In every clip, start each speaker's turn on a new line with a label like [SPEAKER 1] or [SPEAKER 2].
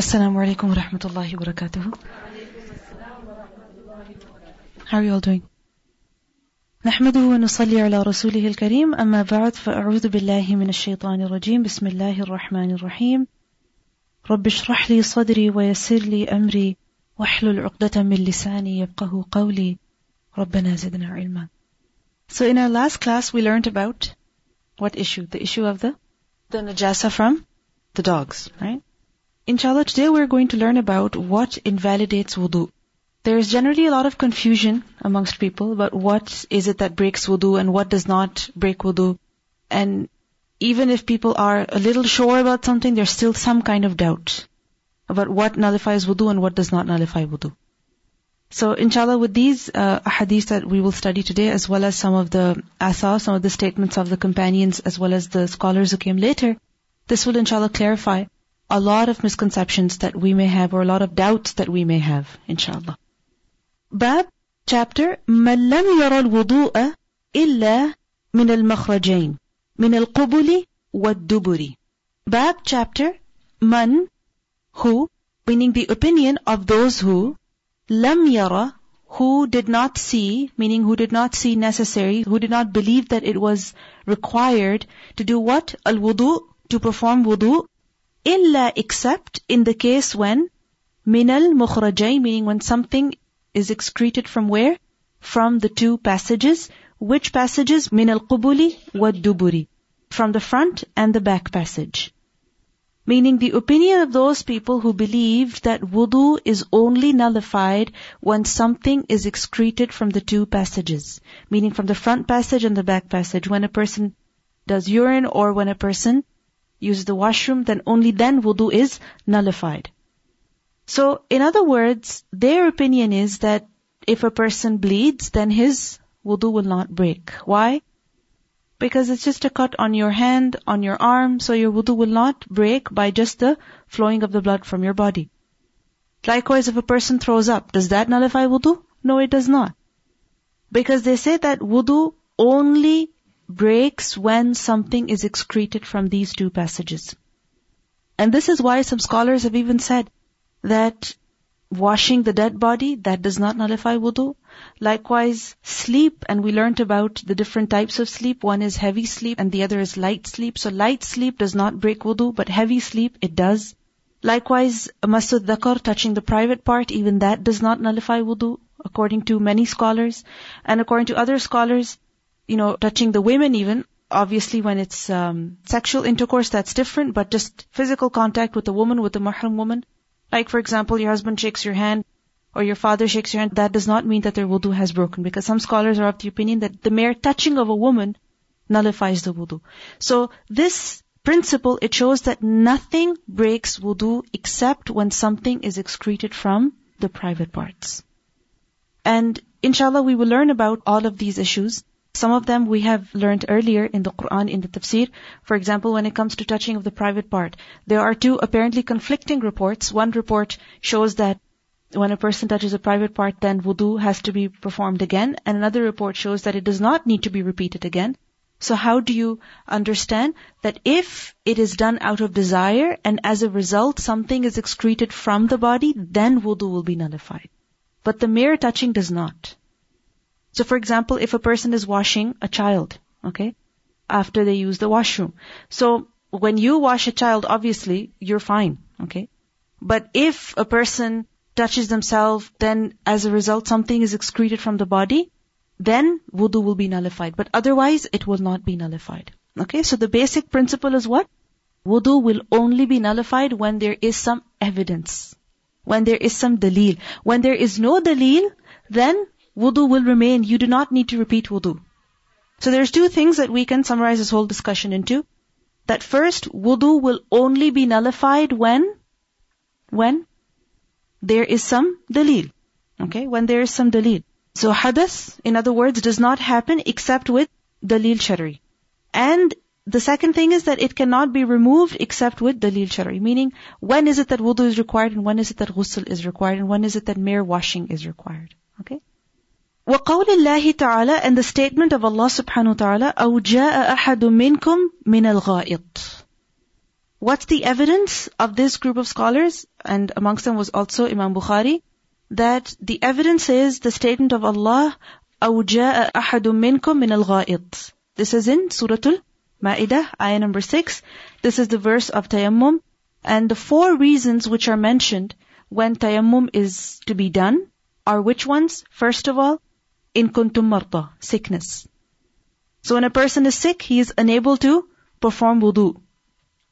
[SPEAKER 1] Assalamu alaikum wa rahmatullahi wa barakatuh. How are you all doing? نحمده ونصلي على رسوله الكريم أما بعد فأعوذ بالله من الشيطان الرجيم بسم الله الرحمن الرحيم رب اشرح لي صدري ويسر لي أمري واحلل عقدة من لساني يفقه قولي ربنا زدنا علما So in our last class we learned about what issue? The issue of the the najasa from the dogs, right? Inshallah, today we're going to learn about what invalidates wudu. There is generally a lot of confusion amongst people about what is it that breaks wudu and what does not break wudu. And even if people are a little sure about something, there's still some kind of doubt about what nullifies wudu and what does not nullify wudu. So inshallah with these uh, hadiths that we will study today as well as some of the athar, some of the statements of the companions as well as the scholars who came later, this will inshallah clarify a lot of misconceptions that we may have or a lot of doubts that we may have, inshallah. Bab, chapter, من لم يرى الوضوء إلا من المخرجين من القبل والدبر. Bab, chapter, man, who, meaning the opinion of those who lam yara, who did not see, meaning who did not see necessary, who did not believe that it was required to do what? Al-wudu, to perform wudu, illa except in the case when minal mukhrajay, meaning when something is excreted from where? From the two passages. Which passages? Minal qubuli wa duburi. From the front and the back passage. Meaning the opinion of those people who believe that wudu is only nullified when something is excreted from the two passages. Meaning from the front passage and the back passage. When a person does urine or when a person uses the washroom, then only then wudu is nullified. So, in other words, their opinion is that if a person bleeds, then his wudu will not break. Why? Because it's just a cut on your hand, on your arm, so your wudu will not break by just the flowing of the blood from your body. Likewise, if a person throws up, does that nullify wudu? No, it does not. Because they say that wudu only breaks when something is excreted from these two passages. And this is why some scholars have even said that washing the dead body, that does not nullify wudu. Likewise, sleep, and we learnt about the different types of sleep. One is heavy sleep and the other is light sleep. So light sleep does not break wudu, but heavy sleep, it does. Likewise, masud dhakar, touching the private part, even that does not nullify wudu, according to many scholars. And according to other scholars, you know, touching the women even, obviously when it's um, sexual intercourse, that's different, but just physical contact with a woman, with a mahram woman, like for example, your husband shakes your hand, or your father shakes your hand, that does not mean that their wudu has broken, because some scholars are of the opinion that the mere touching of a woman nullifies the wudu. So this principle, it shows that nothing breaks wudu except when something is excreted from the private parts. And inshallah we will learn about all of these issues. Some of them we have learned earlier in the Quran, in the tafsir. For example, when it comes to touching of the private part, there are two apparently conflicting reports. One report shows that when a person touches a private part, then wudu has to be performed again. And another report shows that it does not need to be repeated again. So how do you understand that if it is done out of desire and as a result something is excreted from the body, then wudu will be nullified. But the mere touching does not. So for example, if a person is washing a child, okay, after they use the washroom. So when you wash a child, obviously, you're fine, okay? But if a person touches themselves, then as a result something is excreted from the body, then wudu will be nullified. But otherwise, it will not be nullified. Okay, so the basic principle is what? Wudu will only be nullified when there is some evidence. When there is some dalil. When there is no dalil, then wudu will remain. You do not need to repeat wudu. So there's two things that we can summarize this whole discussion into. That first, wudu will only be nullified when, when there is some dalil. Okay, when there is some dalil. So hadath, in other words, does not happen except with dalil shari. And the second thing is that it cannot be removed except with dalil shari. Meaning, when is it that wudu is required and when is it that ghusl is required and when is it that mere washing is required. Okay? وقول الله تعالى and the statement of Allah subhanahu wa ta'ala أو جاء أحد منكم من الغائط what's the evidence of this group of scholars? And amongst them was also Imam Bukhari, that the evidence is the statement of Allah, أَوْ جَاءَ أَحَدٌ مِّنْكُم مِّنَ الْغَائِطِ This is in Surah Al-Ma'idah, ayah number 6. This is the verse of tayammum. And the four reasons which are mentioned when tayammum is to be done are which ones? First of all, in kuntum marta, sickness. So when a person is sick, he is unable to perform wudu.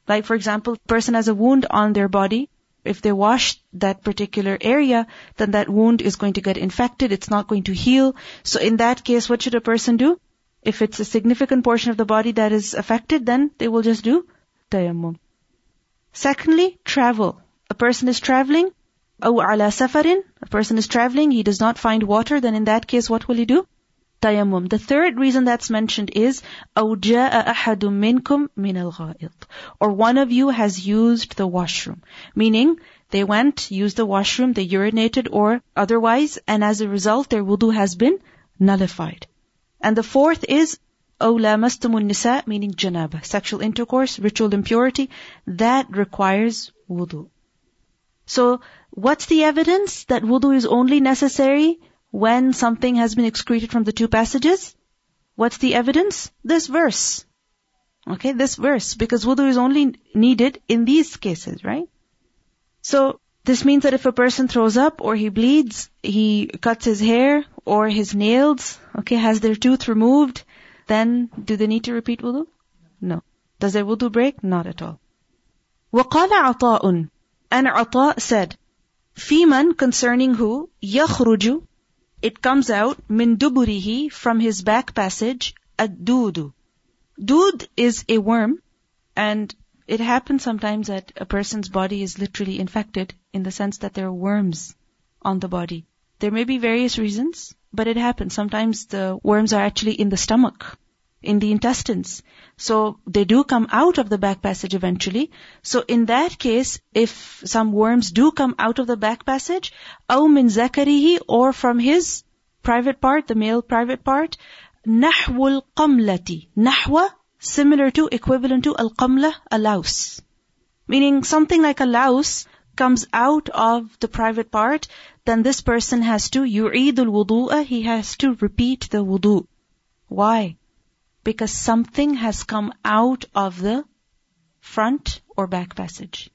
[SPEAKER 1] Like for example, person has a wound on their body. If they wash that particular area, then that wound is going to get infected. It's not going to heal. So in that case, what should a person do? If it's a significant portion of the body that is affected, then they will just do tayammum. Secondly, travel. A person is traveling. أو على سفر. A person is traveling. He does not find water. Then in that case, what will he do? tayammum. The third reason that's mentioned is أَوْ جَاءَ أَحَدٌ مِّنْكُمْ مِنَ الْغَائِطِ Or one of you has used the washroom. Meaning, they went, used the washroom, they urinated or otherwise, and as a result, their wudu has been nullified. And the fourth is أَوْ لَامَسْتُمُ النِّسَاء Meaning janaba, sexual intercourse, ritual impurity. That requires wudu. So, what's the evidence that wudu is only necessary when something has been excreted from the two passages? What's the evidence? This verse. Okay, this verse. Because wudu is only needed in these cases, right? So, this means that if a person throws up or he bleeds, he cuts his hair or his nails, okay, has their tooth removed, then do they need to repeat wudu? No. Does their wudu break? Not at all. وقال عطاء and Ata said, Feman concerning who, yahruju, it comes out, min duburihi, from his back passage, ad-dudu. Dud is a worm, and it happens sometimes that a person's body is literally infected in the sense that there are worms on the body. There may be various reasons, but it happens. Sometimes the worms are actually in the stomach in the intestines. So they do come out of the back passage eventually. So in that case, if some worms do come out of the back passage, أو من ذكره or from his private part, the male private part, نحو القملة. نحو similar to, equivalent to al-qamla, a louse. Meaning something like a louse comes out of the private part, then this person has to يعيد الوضوء, he has to repeat the wudu. Why? Because something has come out of the front or back passage.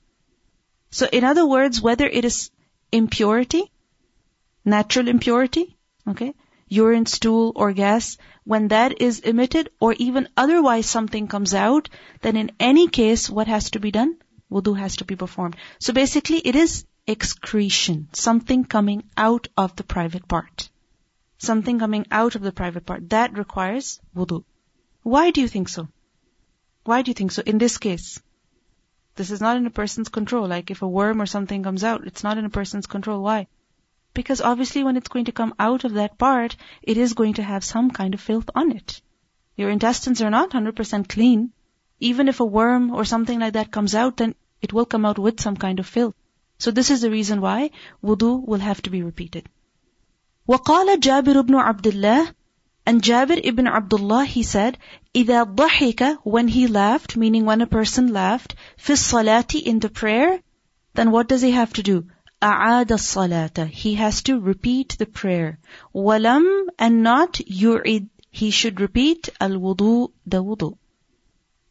[SPEAKER 1] So in other words, whether it is impurity, natural impurity, okay, urine, stool, or gas, when that is emitted or even otherwise something comes out, then in any case, what has to be done? Wudu has to be performed. So basically, it is excretion, something coming out of the private part. Something coming out of the private part. That requires wudu. Why do you think so? Why do you think so? In this case, this is not in a person's control. Like if a worm or something comes out, it's not in a person's control. Why? Because obviously when it's going to come out of that part, it is going to have some kind of filth on it. Your intestines are not 100% clean. Even if a worm or something like that comes out, then it will come out with some kind of filth. So this is the reason why wudu will have to be repeated. وقال جابر بن عبد الله and Jabir ibn Abdullah, he said, إِذَا ضَحِكَ When he laughed, meaning when a person laughed, فِي الصَّلَاةِ In the prayer, then what does he have to do? أَعَادَ الصَّلَاةَ He has to repeat the prayer. وَلَمْ And not يُعِد He should repeat al-wudu, the wudu.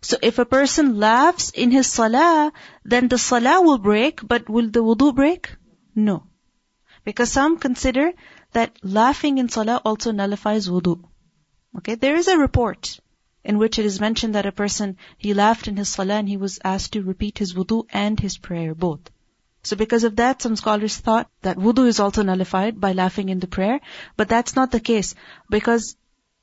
[SPEAKER 1] So if a person laughs in his salah, then the salah will break, but will the wudu break? No. Because some consider that laughing in salah also nullifies wudu. Okay, there is a report in which it is mentioned that a person, he laughed in his salah and he was asked to repeat his wudu and his prayer both. So because of that, some scholars thought that wudu is also nullified by laughing in the prayer, but that's not the case. Because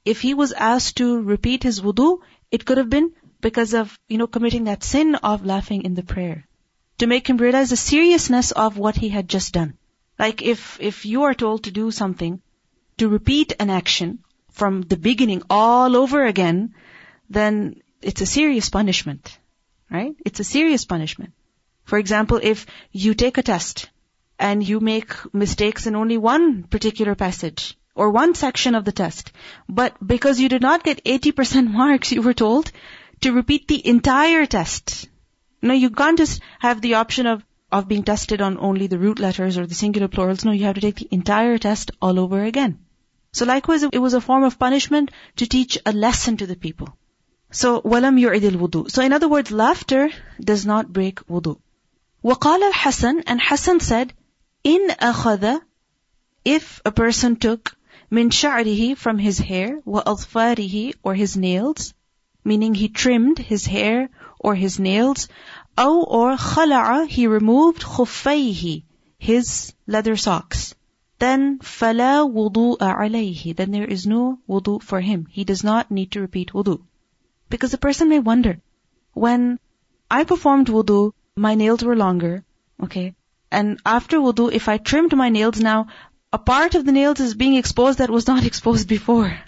[SPEAKER 1] if he was asked to repeat his wudu, it could have been because of, you know, committing that sin of laughing in the prayer. To make him realize the seriousness of what he had just done. Like if, if you are told to do something, to repeat an action from the beginning all over again, then it's a serious punishment. Right? It's a serious punishment. For example, if you take a test and you make mistakes in only one particular passage or one section of the test, but because you did not get 80% marks, you were told to repeat the entire test. No, you can't just have the option of, of being tested on only the root letters or the singular plurals. No, you have to take the entire test all over again. So likewise, it was a form of punishment to teach a lesson to the people. So, walam yu'idil wudu. So in other words, laughter does not break wudu. وقال الحسن and Hassan said, in أخذ if a person took min sha'rihi from his hair wa adfarihi or his nails, meaning he trimmed his hair or his nails, أو or khala'a he removed خفيه his leather socks. Then فلا وضوء عليه then there is no wudu for him. He does not need to repeat wudu. Because the person may wonder, when I performed wudu, my nails were longer, okay? And after wudu, if I trimmed my nails now, a part of the nails is being exposed that was not exposed before.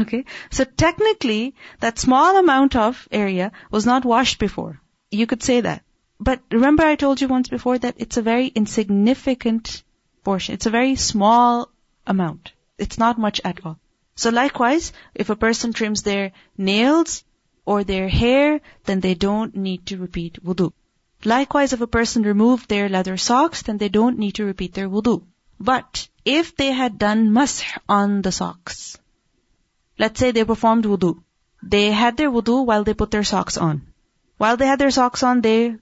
[SPEAKER 1] Okay? So technically, that small amount of area was not washed before. You could say that. But remember I told you once before that it's a very insignificant portion. It's a very small amount. It's not much at all. So likewise, if a person trims their nails or their hair, then they don't need to repeat wudu. Likewise, if a person removed their leather socks, then they don't need to repeat their wudu. But if they had done masih on the socks, let's say they performed wudu, they had their wudu while they put their socks on. While they had their socks on, they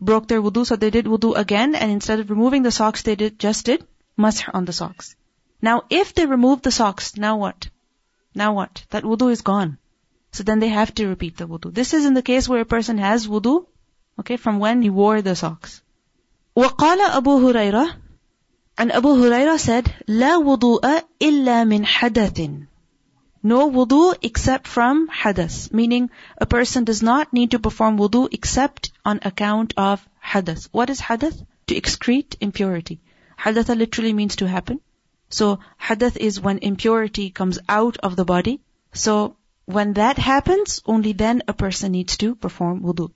[SPEAKER 1] broke their wudu, so they did wudu again, and instead of removing the socks, they did just did masih on the socks. Now, if they remove the socks, now what? Now what? That wudu is gone. So then they have to repeat the wudu. This is in the case where a person has wudu, okay, from when he wore the socks. وقال أبو هريرة and Abu Huraira said, لا وضوء إلا من حدث. No wudu except from hadas, meaning a person does not need to perform wudu except on account of hadas. What is hadath? To excrete impurity. Hadatha literally means to happen. So hadath is when impurity comes out of the body. So when that happens, only then a person needs to perform wudu.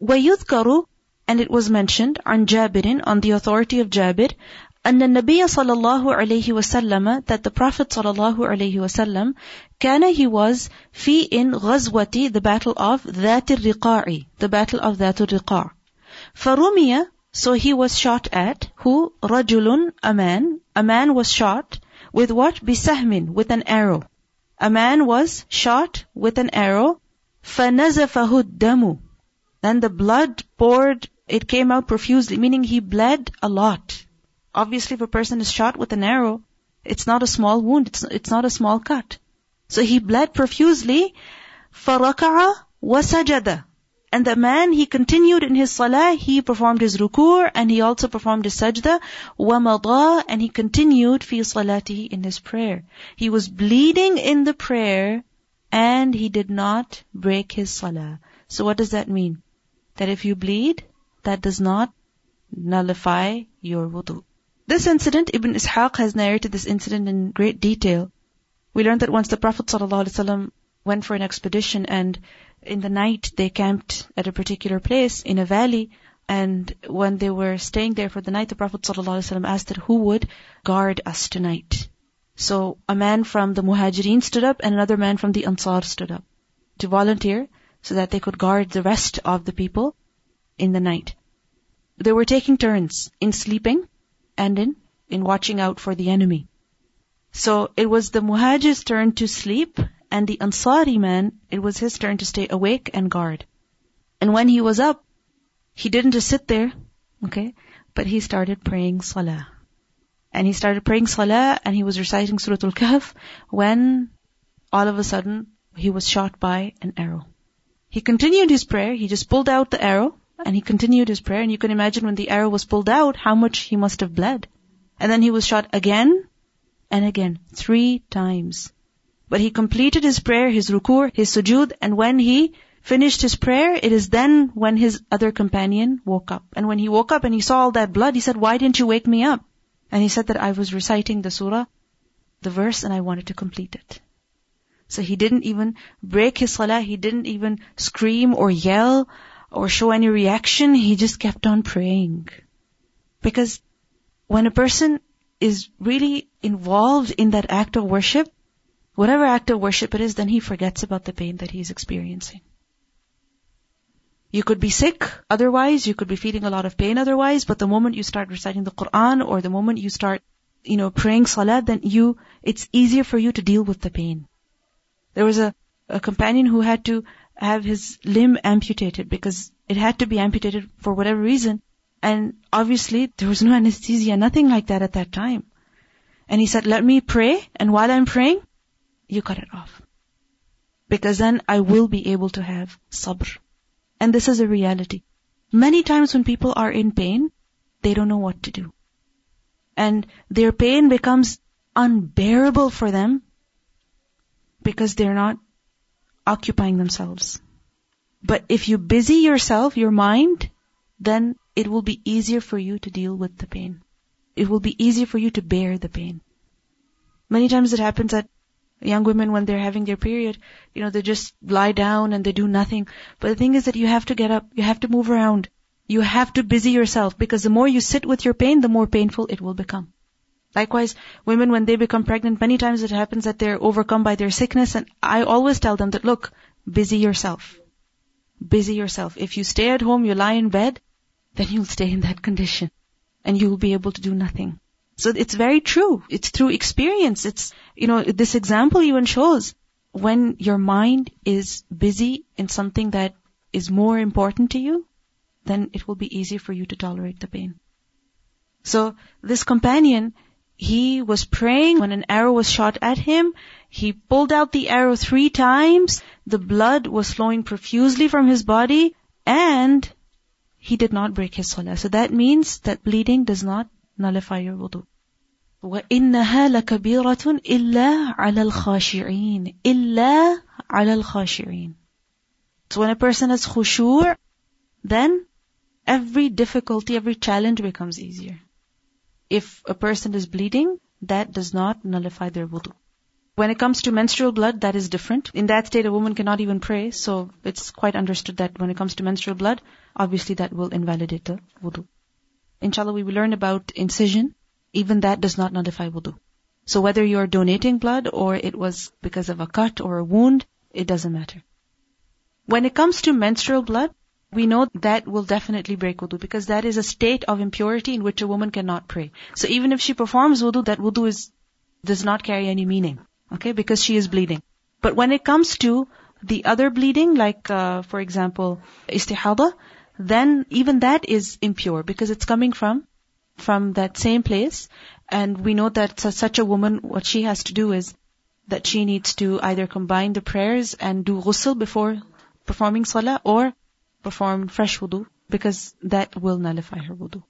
[SPEAKER 1] وَيُذْكَرُ and it was mentioned on Jabirin, on the authority of Jabir, أن النبي صلى الله عليه وسلم that the Prophet صلى الله عليه وسلم كان he was في in غزوة the battle of ذات الرقاع the battle of ذات الرقاع فرمي so he was shot at who رجل a man a man was shot with what بسهم with an arrow a man was shot with an arrow فنزفه الدم then the blood poured it came out profusely meaning he bled a lot Obviously, if a person is shot with an arrow, it's not a small wound, it's, it's not a small cut. So he bled profusely, فَرَكَعَ وَسَجَدَ and the man, he continued in his salah, he performed his ruku, and he also performed his sajda, وَمَضَى And he continued fi salati in his prayer. He was bleeding in the prayer, and he did not break his salah. So what does that mean? That if you bleed, that does not nullify your wudu. This incident, Ibn Ishaq has narrated this incident in great detail. We learned that once the Prophet ﷺ went for an expedition and in the night they camped at a particular place in a valley and when they were staying there for the night, the Prophet ﷺ asked that who would guard us tonight. So a man from the Muhajirin stood up and another man from the Ansar stood up to volunteer so that they could guard the rest of the people in the night. They were taking turns in sleeping and in, in watching out for the enemy. So it was the Muhajir's turn to sleep and the Ansari man, it was his turn to stay awake and guard. And when he was up, he didn't just sit there, okay, but he started praying salah. And he started praying salah and he was reciting Surah Al-Kahf when all of a sudden he was shot by an arrow. He continued his prayer, he just pulled out the arrow and he continued his prayer, and you can imagine when the arrow was pulled out, how much he must have bled. And then he was shot again and again, three times. But he completed his prayer, his ruku, his sujud, and when he finished his prayer, it is then when his other companion woke up. And when he woke up and he saw all that blood, he said, why didn't you wake me up? And he said that I was reciting the surah, the verse, and I wanted to complete it. So he didn't even break his salah, he didn't even scream or yell or show any reaction, he just kept on praying. Because when a person is really involved in that act of worship, whatever act of worship it is, then he forgets about the pain that he's experiencing. You could be sick otherwise, you could be feeling a lot of pain otherwise, but the moment you start reciting the Quran or the moment you start, you know, praying salah, then you, it's easier for you to deal with the pain. There was a, a companion who had to have his limb amputated because it had to be amputated for whatever reason. And obviously there was no anesthesia, nothing like that at that time. And he said, let me pray, and while I'm praying, you cut it off. Because then I will be able to have sabr. And this is a reality. Many times when people are in pain, they don't know what to do. And their pain becomes unbearable for them because they're not occupying themselves. But if you busy yourself, your mind, then it will be easier for you to deal with the pain. It will be easier for you to bear the pain. Many times it happens that young women when they're having their period, you know, they just lie down and they do nothing. But the thing is that you have to get up, you have to move around, you have to busy yourself because the more you sit with your pain, the more painful it will become. Likewise, women when they become pregnant, many times it happens that they're overcome by their sickness and I always tell them that look, busy yourself. Busy yourself. If you stay at home, you lie in bed, then you'll stay in that condition and you'll be able to do nothing. So it's very true. It's through experience. It's, you know, this example even shows when your mind is busy in something that is more important to you, then it will be easier for you to tolerate the pain. So this companion, he was praying when an arrow was shot at him. He pulled out the arrow three times. The blood was flowing profusely from his body and he did not break his salah. So that means that bleeding does not nullify your wudu. وَإِنَّهَا لَكَبِيرَةٌ إِلَّا عَلَى الْخَاشِعِينَ إِلَّا عَلَى الْخَاشِعِينَ So when a person has khushu, then every difficulty, every challenge becomes easier. If a person is bleeding, that does not nullify their wudu. When it comes to menstrual blood, that is different. In that state, a woman cannot even pray, so it's quite understood that when it comes to menstrual blood, obviously that will invalidate the wudu. Inshallah, we will learn about incision even that does not nullify wudu. So whether you're donating blood or it was because of a cut or a wound, it doesn't matter. When it comes to menstrual blood, we know that will definitely break wudu because that is a state of impurity in which a woman cannot pray. So even if she performs wudu, that wudu is, does not carry any meaning. Okay, because she is bleeding. But when it comes to the other bleeding, like uh, for example, istihada, then even that is impure because it's coming from from that same place. And we know that such a woman, what she has to do is that she needs to either combine the prayers and do ghusl before performing salah or perform fresh wudu because that will nullify her wudu.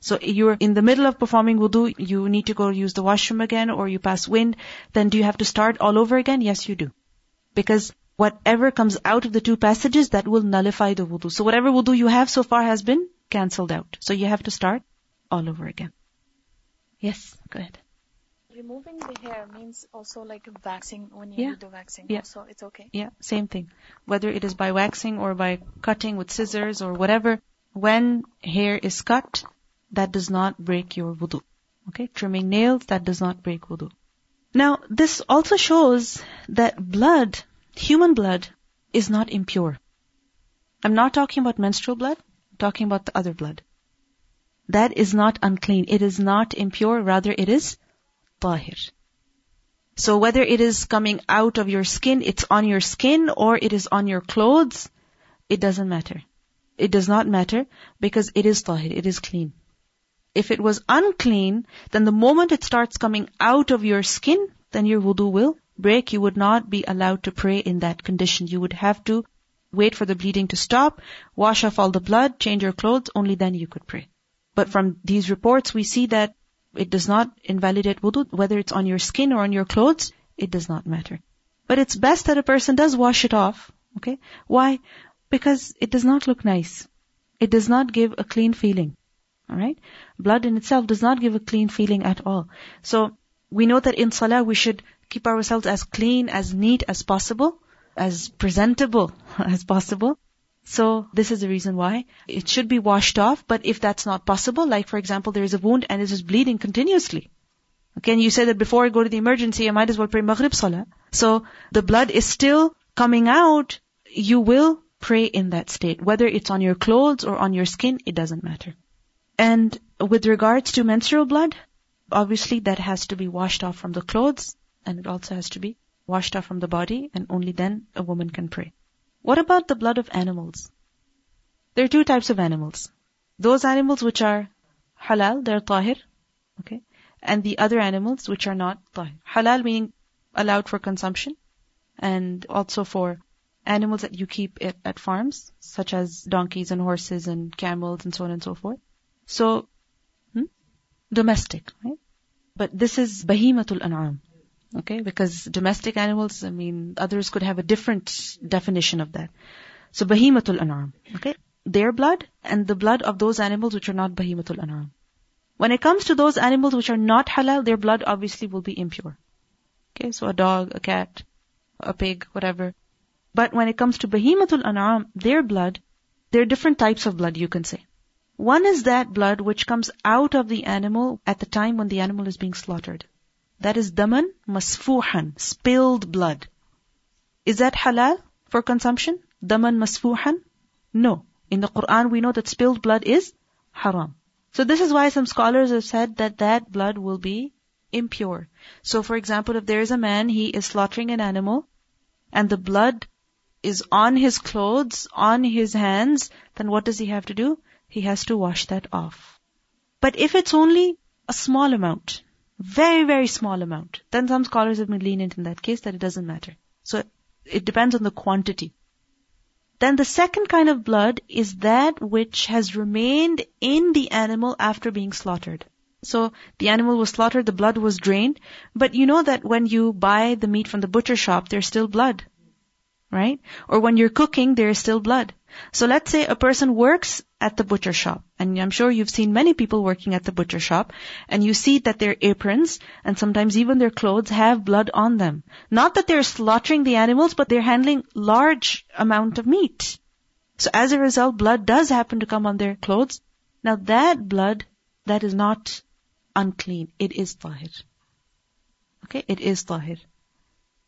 [SPEAKER 1] So you're in the middle of performing wudu, you need to go use the washroom again or you pass wind, then do you have to start all over again? Yes, you do. Because whatever comes out of the two passages, that will nullify the wudu. So whatever wudu you have so far has been cancelled out. So you have to start all over again. Yes, go ahead.
[SPEAKER 2] Removing the hair means also like waxing when you
[SPEAKER 1] Yeah.
[SPEAKER 2] do the waxing.
[SPEAKER 1] Yeah.
[SPEAKER 2] So it's okay.
[SPEAKER 1] Yeah, same thing. Whether it is by waxing or by cutting with scissors or whatever, when hair is cut, that does not break your wudu. Okay, trimming nails, that does not break wudu. Now, this also shows that blood, human blood, is not impure. I'm not talking about menstrual blood, I'm talking about the other blood. That is not unclean. It is not impure, rather it is tahir. So whether it is coming out of your skin, it's on your skin, or it is on your clothes, it doesn't matter. It does not matter because it is tahir, it is clean. If it was unclean, then the moment it starts coming out of your skin, then your wudu will break. You would not be allowed to pray in that condition. You would have to wait for the bleeding to stop, wash off all the blood, change your clothes, only then you could pray. But from these reports, we see that it does not invalidate wudu, whether it's on your skin or on your clothes, it does not matter. But it's best that a person does wash it off. Okay? Why? Because it does not look nice. It does not give a clean feeling. Alright? Blood in itself does not give a clean feeling at all. So, we know that in salah we should keep ourselves as clean, as neat as possible, as presentable as possible. So this is the reason why it should be washed off. But if that's not possible, like for example, there is a wound and it is bleeding continuously. Okay, and you say that before I go to the emergency, I might as well pray Maghrib Salah. So the blood is still coming out. You will pray in that state. Whether it's on your clothes or on your skin, it doesn't matter. And with regards to menstrual blood, obviously that has to be washed off from the clothes and it also has to be washed off from the body and only then a woman can pray. What about the blood of animals? There are two types of animals. Those animals which are halal, they're tahir, okay? And the other animals which are not tahir. Halal meaning allowed for consumption and also for animals that you keep at, at farms, such as donkeys and horses and camels and so on and so forth. So, hmm? domestic, right? But this is bahimatul an'am. Okay, because domestic animals, I mean, others could have a different definition of that. So bahimatul an'am. Okay, their blood and the blood of those animals which are not bahimatul an'am. When it comes to those animals which are not halal, their blood obviously will be impure. Okay, so a dog, a cat, a pig, whatever. But when it comes to bahimatul an'am, their blood, there are different types of blood you can say. One is that blood which comes out of the animal at the time when the animal is being slaughtered. That is daman masfuhan, spilled blood. Is that halal for consumption? Daman masfuhan? No. In the Quran we know that spilled blood is haram. So this is why some scholars have said that that blood will be impure. So for example, if there is a man, he is slaughtering an animal, and the blood is on his clothes, on his hands, then what does he have to do? He has to wash that off. But if it's only a small amount, very, very small amount. Then some scholars have been lenient in that case that it doesn't matter. So it depends on the quantity. Then the second kind of blood is that which has remained in the animal after being slaughtered. So the animal was slaughtered, the blood was drained, but you know that when you buy the meat from the butcher shop, there's still blood. Right? Or when you're cooking, there is still blood. So let's say a person works at the butcher shop, and I'm sure you've seen many people working at the butcher shop, and you see that their aprons and sometimes even their clothes have blood on them. Not that they're slaughtering the animals, but they're handling large amount of meat. So as a result, blood does happen to come on their clothes. Now that blood, that is not unclean. It is tahir. Okay, it is tahir.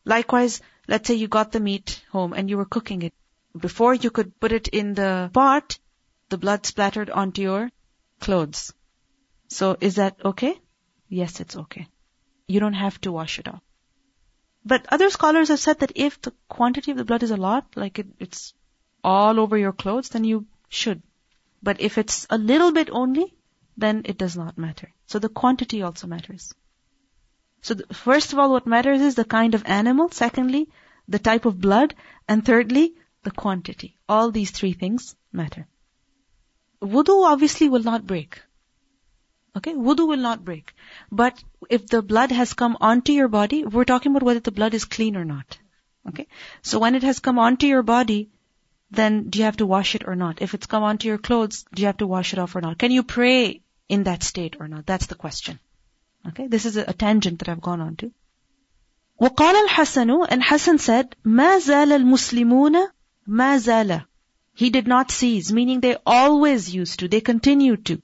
[SPEAKER 1] Likewise, let's say you got the meat home and you were cooking it. Before you could put it in the pot, the blood splattered onto your clothes. So is that okay? Yes, it's okay. You don't have to wash it off. But other scholars have said that if the quantity of the blood is a lot, like it, it's all over your clothes, then you should. But if it's a little bit only, then it does not matter. So the quantity also matters. So the, first of all, what matters is the kind of animal. Secondly, the type of blood. And thirdly, the quantity. All these three things matter. Wudu obviously will not break. Okay, wudu will not break. But if the blood has come onto your body, we're talking about whether the blood is clean or not. Okay, so when it has come onto your body, then do you have to wash it or not? If it's come onto your clothes, do you have to wash it off or not? Can you pray in that state or not? That's the question. Okay, this is a, a tangent that I've gone on to. وقال الحسن and Hassan said ما زال المسلمون mazala. He did not cease, meaning they always used to, they continued to.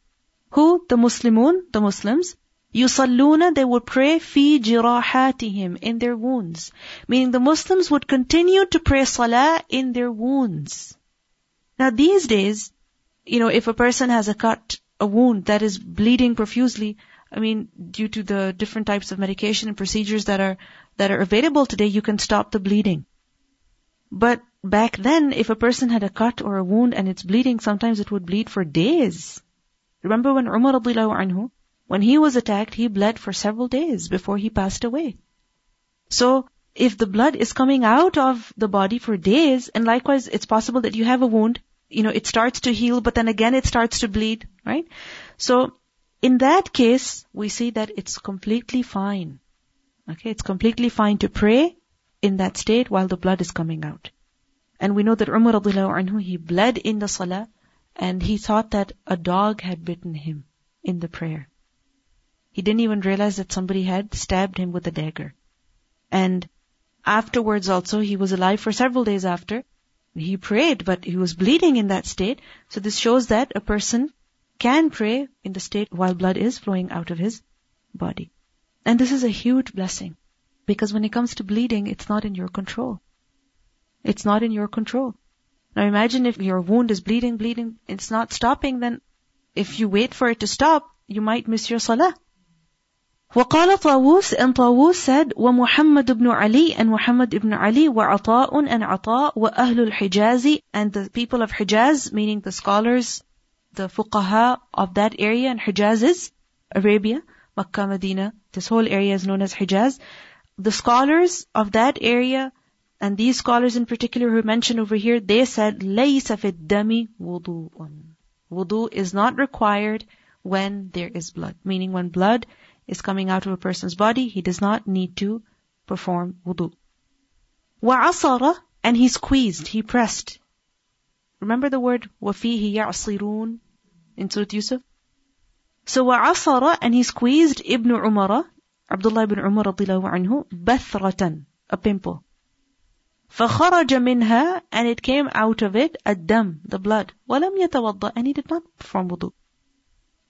[SPEAKER 1] Who? The Muslimun, the Muslims. Yusalluna, they would pray fi jirahatihim, in their wounds. Meaning the Muslims would continue to pray salah in their wounds. Now these days, you know, if a person has a cut, a wound that is bleeding profusely, I mean, due to the different types of medication and procedures that are, that are available today, you can stop the bleeding. But back then, if a person had a cut or a wound and it's bleeding, sometimes it would bleed for days. Remember when Umar anhu, when he was attacked, he bled for several days before he passed away. So, if the blood is coming out of the body for days, and likewise, it's possible that you have a wound, you know, it starts to heal, but then again it starts to bleed, right? So, in that case, we see that it's completely fine. Okay, it's completely fine to pray in that state while the blood is coming out. And we know that Umar anhu, he bled in the salah and he thought that a dog had bitten him in the prayer. He didn't even realize that somebody had stabbed him with a dagger. And afterwards also, he was alive for several days after. He prayed, but he was bleeding in that state. So this shows that a person can pray in the state while blood is flowing out of his body. And this is a huge blessing. Because when it comes to bleeding, it's not in your control. It's not in your control. Now imagine if your wound is bleeding, bleeding, it's not stopping, then if you wait for it to stop, you might miss your salah. وقال طاووس and طاووس said ومحمد بن علي and Muhammad ibn Ali وعطاء and عطاء وأهل الحجاز and the people of Hijaz meaning the scholars the fuqaha of that area and Hijaz is Arabia Makkah Medina this whole area is known as Hijaz the scholars of that area and these scholars in particular who mentioned over here they said ليس في الدم وضوء wudu is not required when there is blood meaning when blood is coming out of a person's body, he does not need to perform wudu. وَعَصَرَ And he squeezed, he pressed. Remember the word وَفِيهِ يَعْصِرُونَ in Surah Yusuf? So وَعَصَرَ And he squeezed Ibn Umar, Abdullah ibn Umar radiallahu anhu, بَثْرَةً A pimple. فخرج منها and it came out of it الدم, the blood. وَلَمْ يَتَوَضَّأ And he did not perform wudu.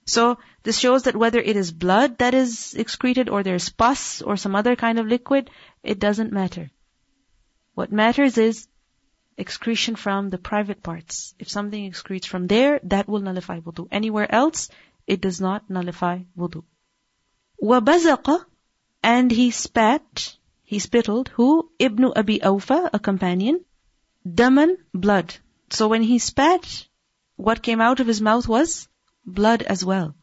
[SPEAKER 1] So this shows that whether it is blood that is excreted or there's pus or some other kind of liquid, it doesn't matter. What matters is excretion from the private parts. If something excretes from there, that will nullify wudu. Anywhere else, it does not nullify wudu. وَبَزَقَ And he spat, he spittled, who? Ibn Abi Awfa, a companion. Daman, blood. So when he spat, what came out of his mouth was blood as well.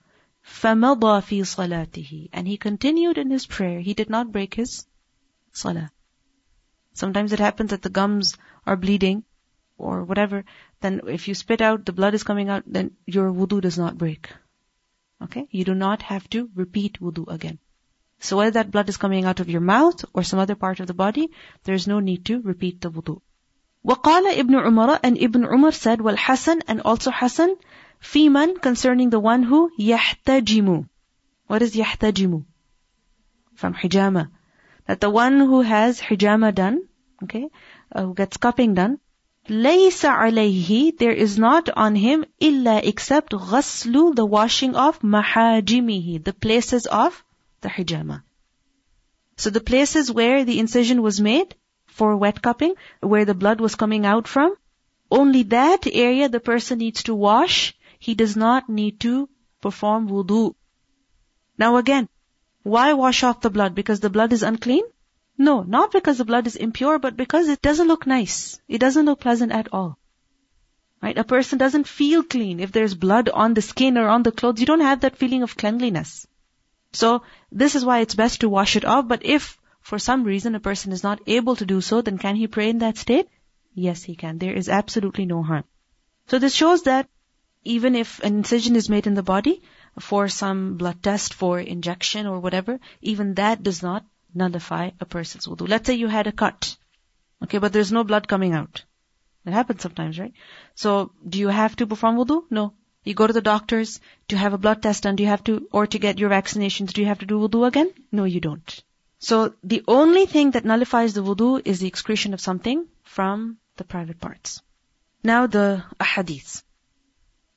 [SPEAKER 1] فَمَضَى فِي صَلَاتِهِ And he continued in his prayer. He did not break his salah. Sometimes it happens that the gums are bleeding or whatever. Then if you spit out, the blood is coming out, then your wudu does not break. Okay? You do not have to repeat wudu again. So whether that blood is coming out of your mouth or some other part of the body, there is no need to repeat the wudu. وقال ابن عمر and Ibn Umar said, والحسن and also Hassan Fiman concerning the one who يحتجم. What is يحتجم? From hijama. That the one who has hijama done, okay, uh, who gets cupping done, ليس عليه, there is not on him إلا except غسل, the washing of محاجمه, the places of the hijama. So the places where the incision was made for wet cupping, where the blood was coming out from, only that area the person needs to wash he does not need to perform wudu. Now again, why wash off the blood? Because the blood is unclean? No, not because the blood is impure, but because it doesn't look nice. It doesn't look pleasant at all. Right? A person doesn't feel clean if there's blood on the skin or on the clothes. You don't have that feeling of cleanliness. So, this is why it's best to wash it off. But if for some reason a person is not able to do so, then can he pray in that state? Yes, he can. There is absolutely no harm. So this shows that even if an incision is made in the body for some blood test, for injection or whatever, even that does not nullify a person's wudu. Let's say you had a cut. Okay, but there's no blood coming out. It happens sometimes, right? So, do you have to perform wudu? No. You go to the doctors to have a blood test done, do you have to, or to get your vaccinations, do you have to do wudu again? No, you don't. So, the only thing that nullifies the wudu is the excretion of something from the private parts. Now the ahadith.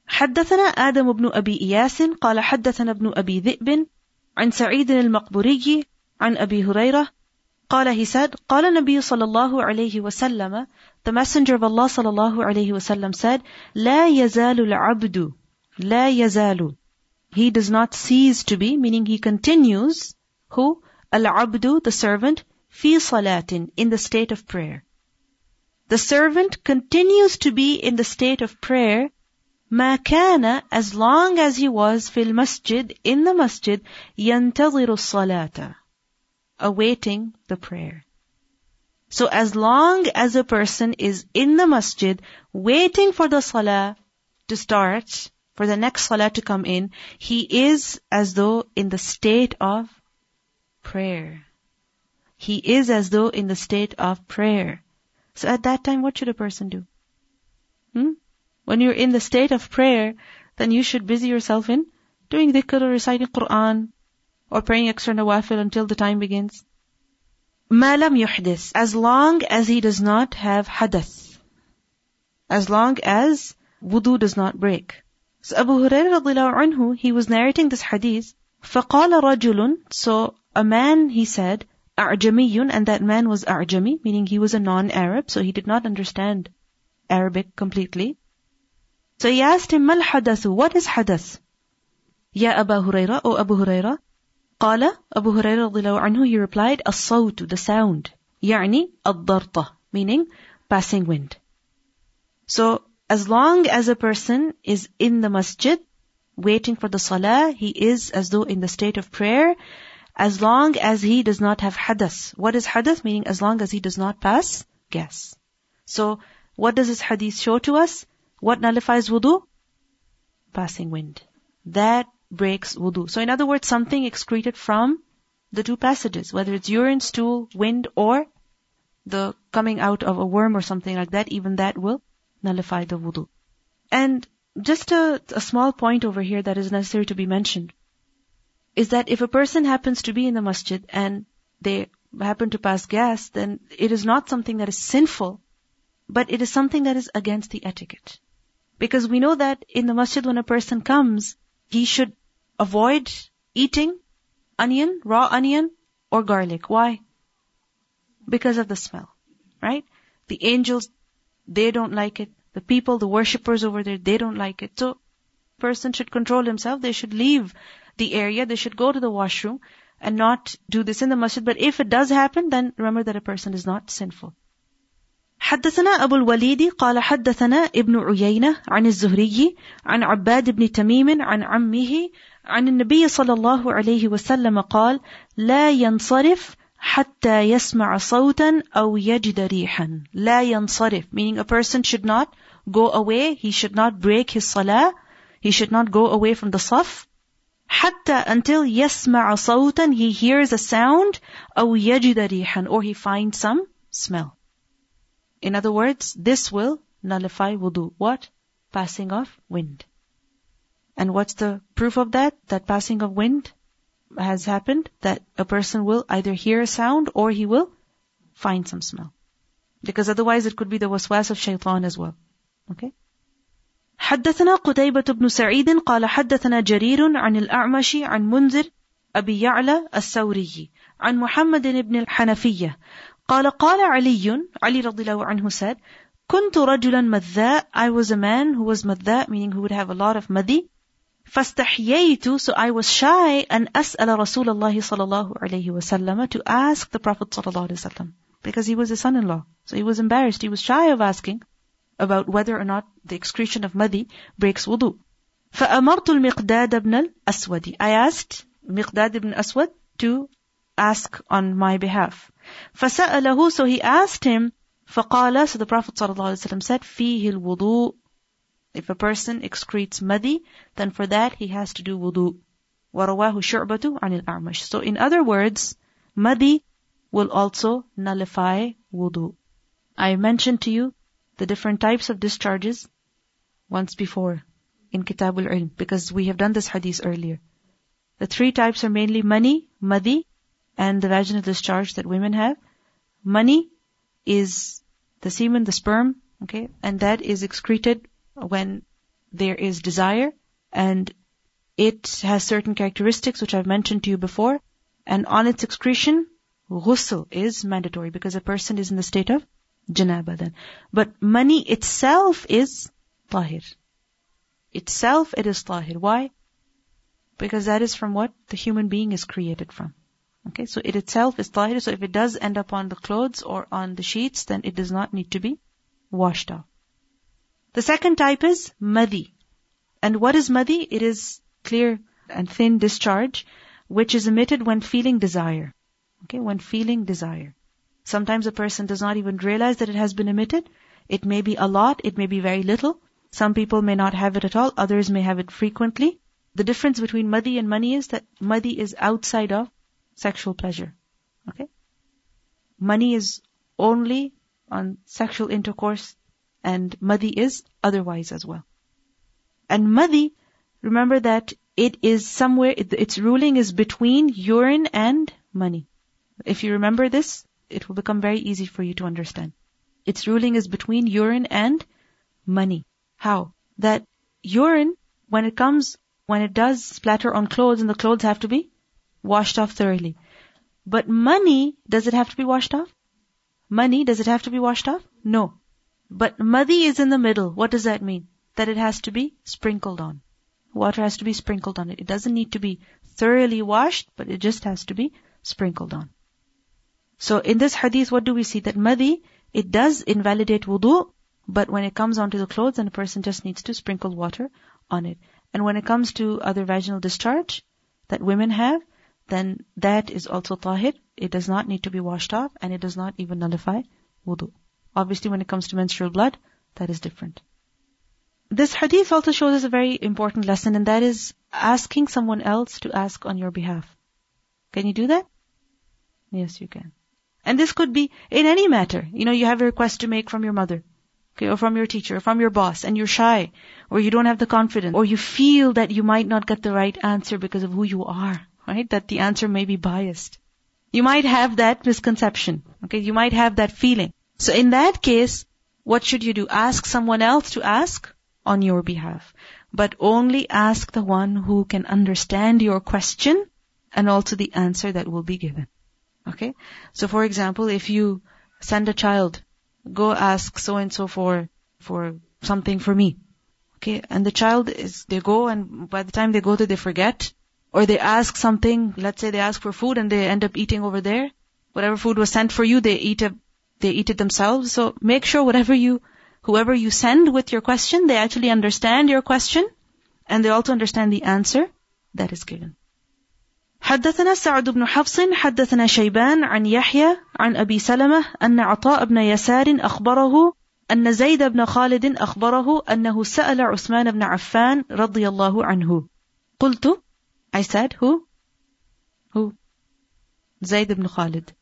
[SPEAKER 1] حدثنا آدم بن أبي إياس قال حدثنا ابن أبي ذئب عن سعيد المقبوري عن أبي هريرة قال he said قال النبي صلى الله عليه وسلم the Messenger of Allah sallallahu alaihi wasallam said, "La يزال العبد لا la. He does not cease to be, meaning he continues. Who al-abdu, the servant, في صلاة in the state of prayer. The servant continues to be in the state of prayer Makana, as long as he was في المسجد in the masjid ينتظر salata awaiting the prayer so as long as a person is in the masjid waiting for the salah to start, for the next salah to come in, he is as though in the state of prayer. He is as though in the state of prayer. So at that time, what should a person do? Hmm? When you're in the state of prayer, then you should busy yourself in doing dhikr or reciting Quran or praying extra nawafil until the time begins. Malam yuhdis, as long as he does not have hadath. As long as wudu does not break. So Abu Hurairah anhu, he was narrating this hadith. فَقَالَ رَجُلٌ So a man, he said, أَعْجَمِيٌّ And that man was أَعْجَمي, meaning he was a non-Arab, so he did not understand Arabic completely. So he asked him, Mal hadathu, what is hadath? Ya Abu Huraira, O Abu Huraira. قال Abu Huraira radiallahu anhu, he replied, الصوت, the sound. يعني الضرطة, meaning passing wind. So, as long as a person is in the masjid, waiting for the salah, he is as though in the state of prayer, as long as he does not have hadath. What is hadath? Meaning as long as he does not pass gas. So, what does this hadith show to us? What nullifies wudu? Passing wind. That breaks wudu. So in other words, something excreted from the two passages, whether it's urine, stool, wind, or the coming out of a worm or something like that, even that will nullify the wudu. And just a, a small point over here that is necessary to be mentioned is that if a person happens to be in the masjid and they happen to pass gas, then it is not something that is sinful, but it is something that is against the etiquette. Because we know that in the masjid when a person comes, he should avoid eating onion, raw onion, or garlic. Why? Because of the smell, right? The angels, they don't like it. The people, the worshippers over there, they don't like it. So, person should control himself. They should leave the area. They should go to the washroom and not do this in the masjid. But if it does happen, then remember that a person is not sinful. حدثنا أبو الوليد قال حدثنا ابن عيينة عن الزهري عن عباد بن تميم عن عمه عن النبي صلى الله عليه وسلم قال لا ينصرف حتى يسمع صوتا أو يجد ريحا. لا ينصرف meaning a person should not go away. He should not break his salah. He should not go away from the saf. حتى until يسمع صوتا he hears a sound أو يجد ريحا or he finds some smell. in other words, this will nullify wudu. What? Passing of wind. And what's the proof of that? That passing of wind has happened, that a person will either hear a sound or he will find some smell. Because otherwise it could be the waswas of shaitan as well. Okay? حدثنا قتيبة بن سعيد قال حدثنا جرير عن الأعمش عن منذر أبي يعلى الثوري عن محمد بن الحنفية قال قال علي علي رضي الله عنه said كنت رجلا مذاء I was a man who was مذاء meaning who would have a lot of مذي فاستحييت so I was shy أن أسأل رسول الله صلى الله عليه وسلم to ask the Prophet صلى الله عليه وسلم because he was a son-in-law so he was embarrassed he was shy of asking about whether or not the excretion of مذي breaks wudu فأمرت المقداد بن الأسود I asked مقداد بن أسود to ask on my behalf. فَسَأَلَهُ So he asked him, فَقَالَ So the Prophet ﷺ said, فِيهِ الْوُضُوء If a person excretes madi, then for that he has to do wudu. وَرَوَاهُ شُعْبَةُ عَنِ الْأَعْمَشِ So in other words, madi will also nullify wudu. I mentioned to you the different types of discharges once before in Kitabul Ilm because we have done this hadith earlier. The three types are mainly mani, madi, and the vaginal discharge that women have. Mani is the semen, the sperm, okay, and that is excreted when there is desire, and it has certain characteristics which I've mentioned to you before, and on its excretion, ghusl is mandatory because a person is in the state of janaba then. But mani itself is tahir. Itself it is tahir. Why? Because that is from what the human being is created from. Okay, so it itself is tahir, so if it does end up on the clothes or on the sheets, then it does not need to be washed off. The second type is madi. And what is madi? It is clear and thin discharge, which is emitted when feeling desire. Okay, when feeling desire. Sometimes a person does not even realize that it has been emitted. It may be a lot, it may be very little. Some people may not have it at all, others may have it frequently. The difference between madi and mani is that madi is outside of sexual pleasure. Okay? Mani is only on sexual intercourse and madi is otherwise as well. And madi, remember that it is somewhere, it, its ruling is between urine and mani. If you remember this, it will become very easy for you to understand. Its ruling is between urine and mani. How? That urine, when it comes, when it does splatter on clothes and the clothes have to be washed off thoroughly. But mani, does it have to be washed off? Mani, does it have to be washed off? No. But madi is in the middle. What does that mean? That it has to be sprinkled on. Water has to be sprinkled on it. It doesn't need to be thoroughly washed, but it just has to be sprinkled on. So in this hadith, what do we see? That madi, it does invalidate wudu, but when it comes onto the clothes, then a person just needs to sprinkle water on it. And when it comes to other vaginal discharge that women have, then that is also tahir. It does not need to be washed off and it does not even nullify wudu. Obviously when it comes to menstrual blood, that is different. This hadith also shows us a very important lesson and that is asking someone else to ask on your behalf. Can you do that? Yes, you can. And this could be in any matter. You know, you have a request to make from your mother, okay, or from your teacher, or from your boss, and you're shy, or you don't have the confidence, or you feel that you might not get the right answer because of who you are, right? That the answer may be biased. You might have that misconception, okay? You might have that feeling. So in that case, what should you do? Ask someone else to ask on your behalf. But only ask the one who can understand your question and also the answer that will be given. Okay? So for example, if you send a child, go ask so and so for, for something for me. Okay? And the child is, they go and by the time they go there, they forget. Or they ask something, let's say they ask for food and they end up eating over there. Whatever food was sent for you, they eat it, they eat it themselves. So make sure whatever you, whoever you send with your question, they actually understand your question and they also understand the answer that is given. حدثنا سعد بن حفص حدثنا شيبان عن يحيى عن أبي سلمة أن عطاء بن يسار أخبره أن زيد بن خالد أخبره أنه سأل عثمان بن عفان رضي الله عنه قلت I said, who? Who? Zayd ibn Khalid.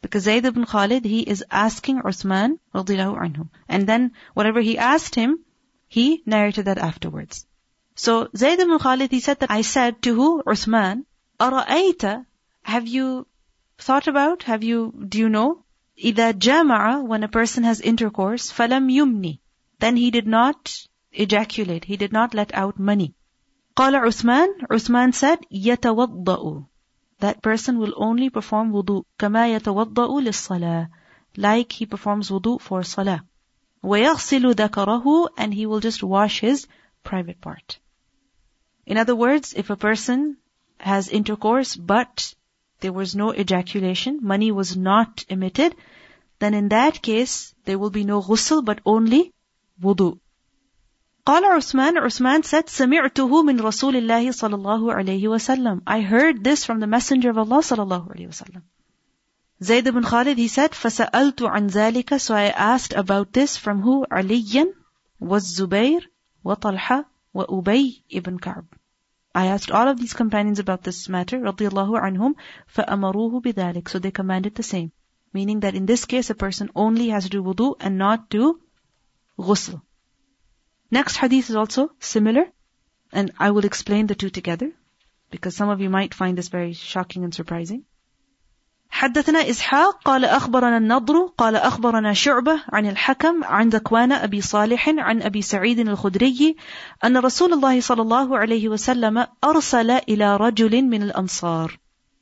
[SPEAKER 1] Because Zayd ibn Khalid, he is asking Uthman radiallahu anhu. And then whatever he asked him, he narrated that afterwards. So Zayd ibn Khalid, he said that I said to who? Uthman, أرأيت, have you thought about? Have you, do you know? إذا جامع, when a person has intercourse, فلم يمني. Then he did not ejaculate. He did not let out mani. قال عثمان Uthman said يتوضأ That person will only perform wudu كما يتوضأ للصلاة Like he performs wudu for salah ويغسل ذكره and he will just wash his private part. In other words, if a person has intercourse but there was no ejaculation, mani was not emitted, then in that case there will be no ghusl but only wudu. قال عثمان عثمان said سمعته من رسول الله صلى الله عليه وسلم I heard this from the messenger of Allah صلى الله عليه وسلم Zayd ibn Khalid he said فسألت عن ذلك so I asked about this from who عليا والزبير وطلحة وأبي ibn Ka'b I asked all of these companions about this matter رضي الله عنهم فأمروه بذلك so they commanded the same meaning that in this case a person only has to do wudu and not do ghusl Next hadith is also similar, and I will explain the two together, because some of you might find this very shocking and surprising. حدثنا إسحاق قال أخبرنا النضر قال أخبرنا شعبة عن الحكم عن ذكوان أبي صالح عن أبي سعيد الخدري أن رسول الله صلى الله عليه وسلم أرسل إلى رجل من الأنصار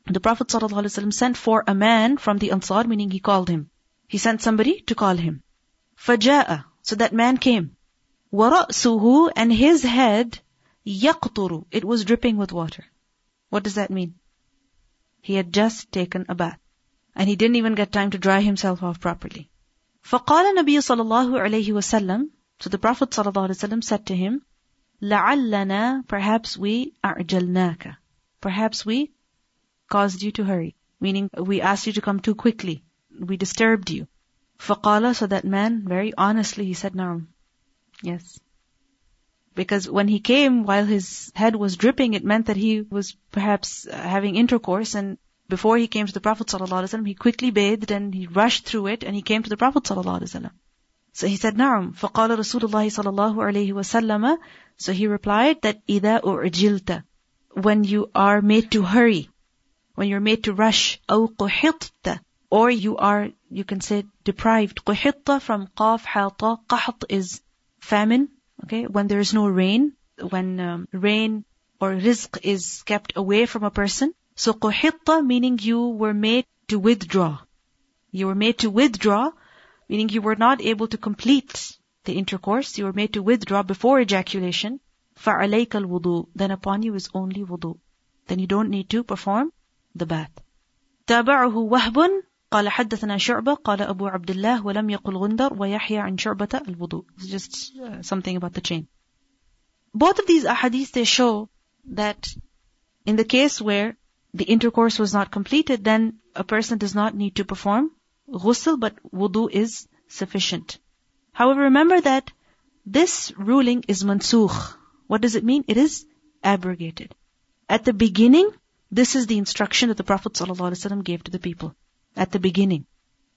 [SPEAKER 1] The Prophet صلى الله عليه وسلم sent for a man from the Ansar, meaning he called him. He sent somebody to call him. فجاء, so that man came. وَرَأْسُهُ and his head يَقْطُرُ It was dripping with water. What does that mean? He had just taken a bath. And he didn't even get time to dry himself off properly. فقال النبي صلى الله عليه وسلم So the Prophet صلى الله عليه وسلم said to him, لعلنا Perhaps we أعجلناك Perhaps we caused you to hurry. Meaning, we asked you to come too quickly. We disturbed you. فقال So that man, very honestly, he said, نعم Yes. Because when he came while his head was dripping, it meant that he was perhaps uh, having intercourse and before he came to the Prophet ﷺ, he quickly bathed and he rushed through it and he came to the Prophet ﷺ. So he said, نعم. فقال رسول الله صلى الله عليه وسلم So he replied that إذا أعجلت When you are made to hurry, when you're made to rush, أو قحطت Or you are, you can say, deprived. قحطت from قاف حاطة قحط is famine, okay, when there is no rain, when um, rain or rizq is kept away from a person. So quhitta meaning you were made to withdraw. You were made to withdraw meaning you were not able to complete the intercourse, you were made to withdraw before ejaculation, فَعَلَيْكَ الْوُضُوء Then upon you is only wudu. Then you don't need to perform the bath. تابعه وهب قال حدثنا شعبة قال أبو عبد الله ولم يقل غندر ويحيى عن شعبة الوضوء. It's just uh, something about the chain. Both of these ahadith, they show that in the case where the intercourse was not completed, then a person does not need to perform ghusl, but wudu is sufficient. However, remember that this ruling is mansukh. What does it mean? It is abrogated. At the beginning, this is the instruction that the Prophet ﷺ gave to the people. At the beginning.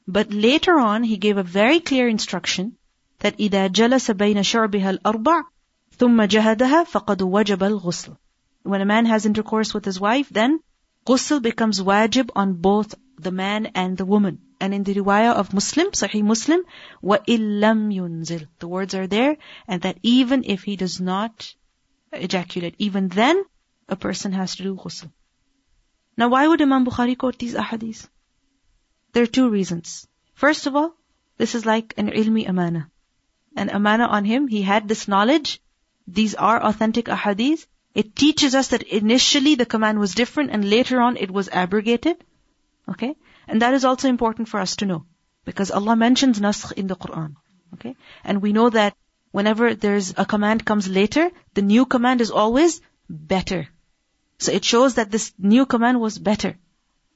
[SPEAKER 1] But later on, he gave a very clear instruction that إِذَا جَلَسَ بَيْنَ شُعْبِهَا الْأَرْبَعِ ثُمَّ جَهَدَهَا فَقَدْ وَجَبَ الْغُسْلِ When a man has intercourse with his wife, then ghusl becomes wajib on both the man and the woman. And in the riwayah of Muslim, Sahih Muslim, وَإِلَّمْ يُنزِلْ The words are there, and that even if he does not ejaculate, even then, a person has to do ghusl. Now why would Imam Bukhari quote these ahadith? There are two reasons. First of all, this is like an ilmi amana. An amana on him, he had this knowledge. These are authentic ahadith. It teaches us that initially the command was different and later on it was abrogated. Okay? And that is also important for us to know. Because Allah mentions naskh in the Quran. Okay? And we know that whenever there's a command comes later, the new command is always better. So it shows that this new command was better.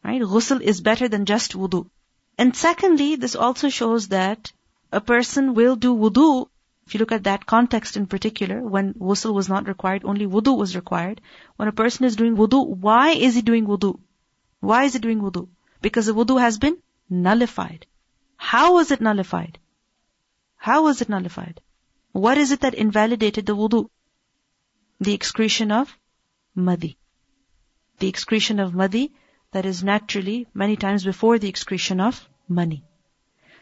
[SPEAKER 1] Right? Ghusl is better than just wudu. And secondly, this also shows that a person will do wudu. If you look at that context in particular, when ghusl was not required, only wudu was required. When a person is doing wudu, why is he doing wudu? Why is he doing wudu? Because the wudu has been nullified. How was it nullified? How was it nullified? What is it that invalidated the wudu? The excretion of madi. The excretion of madi that is naturally many times before the excretion of mani.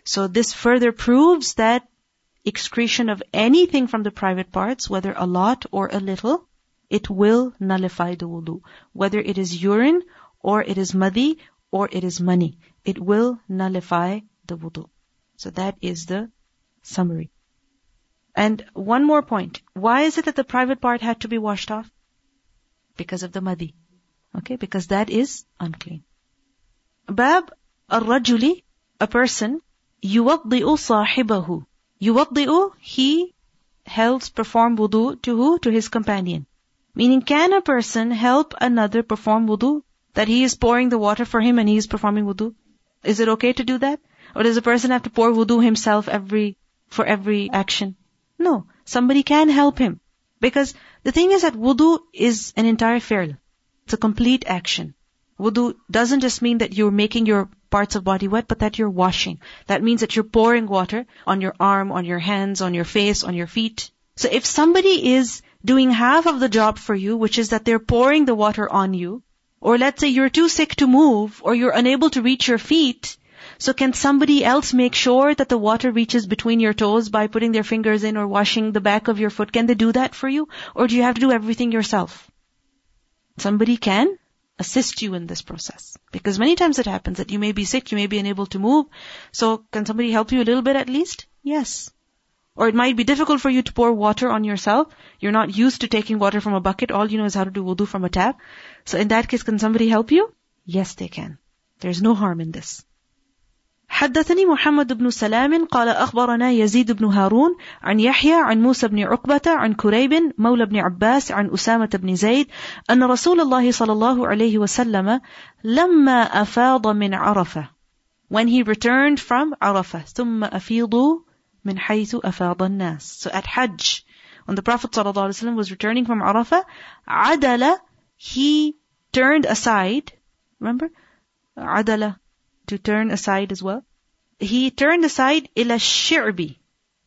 [SPEAKER 1] So this further proves that excretion of anything from the private parts, whether a lot or a little, it will nullify the wudu. Whether it is urine or it is madi or it is mani. It will nullify the wudu. So that is the summary. And one more point. Why is it that the private part had to be washed off? Because of the madi. Okay, because that is unclean. Bab al-rajuli, a person, yuwaddi'u sahibahu. Yuwaddi'u, he helps perform wudu to who? To his companion. Meaning, can a person help another perform wudu? That he is pouring the water for him and he is performing wudu? Is it okay to do that? Or does a person have to pour wudu himself every, for every action? No. Somebody can help him. Because the thing is that wudu is an entire fi'l. It's a complete action. Wudu doesn't just mean that you're making your parts of body wet, but that you're washing. That means that you're pouring water on your arm, on your hands, on your face, on your feet. So if somebody is doing half of the job for you, which is that they're pouring the water on you, or let's say you're too sick to move, or you're unable to reach your feet, so can somebody else make sure that the water reaches between your toes by putting their fingers in or washing the back of your foot? Can they do that for you? Or do you have to do everything yourself? Somebody can assist you in this process. Because many times it happens that you may be sick, you may be unable to move. So can somebody help you a little bit at least? Yes. Or it might be difficult for you to pour water on yourself. You're not used to taking water from a bucket. All you know is how to do wudu from a tap. So in that case, can somebody help you? Yes, they can. There's no harm in this. حدثني محمد بن سلام قال أخبرنا يزيد بن هارون عن يحيى عن موسى بن عقبة عن كريب مولى بن عباس عن أسامة بن زيد أن رسول الله صلى الله عليه وسلم لما أفاض من عرفة. When he returned from عرفة. ثم أفيضوا من حيث أفاض الناس. so at Hajj when the Prophet صلى الله عليه وسلم was returning from عرفة عدل. He turned aside. Remember? عدل. to turn aside as well. He turned aside ila shi'bi,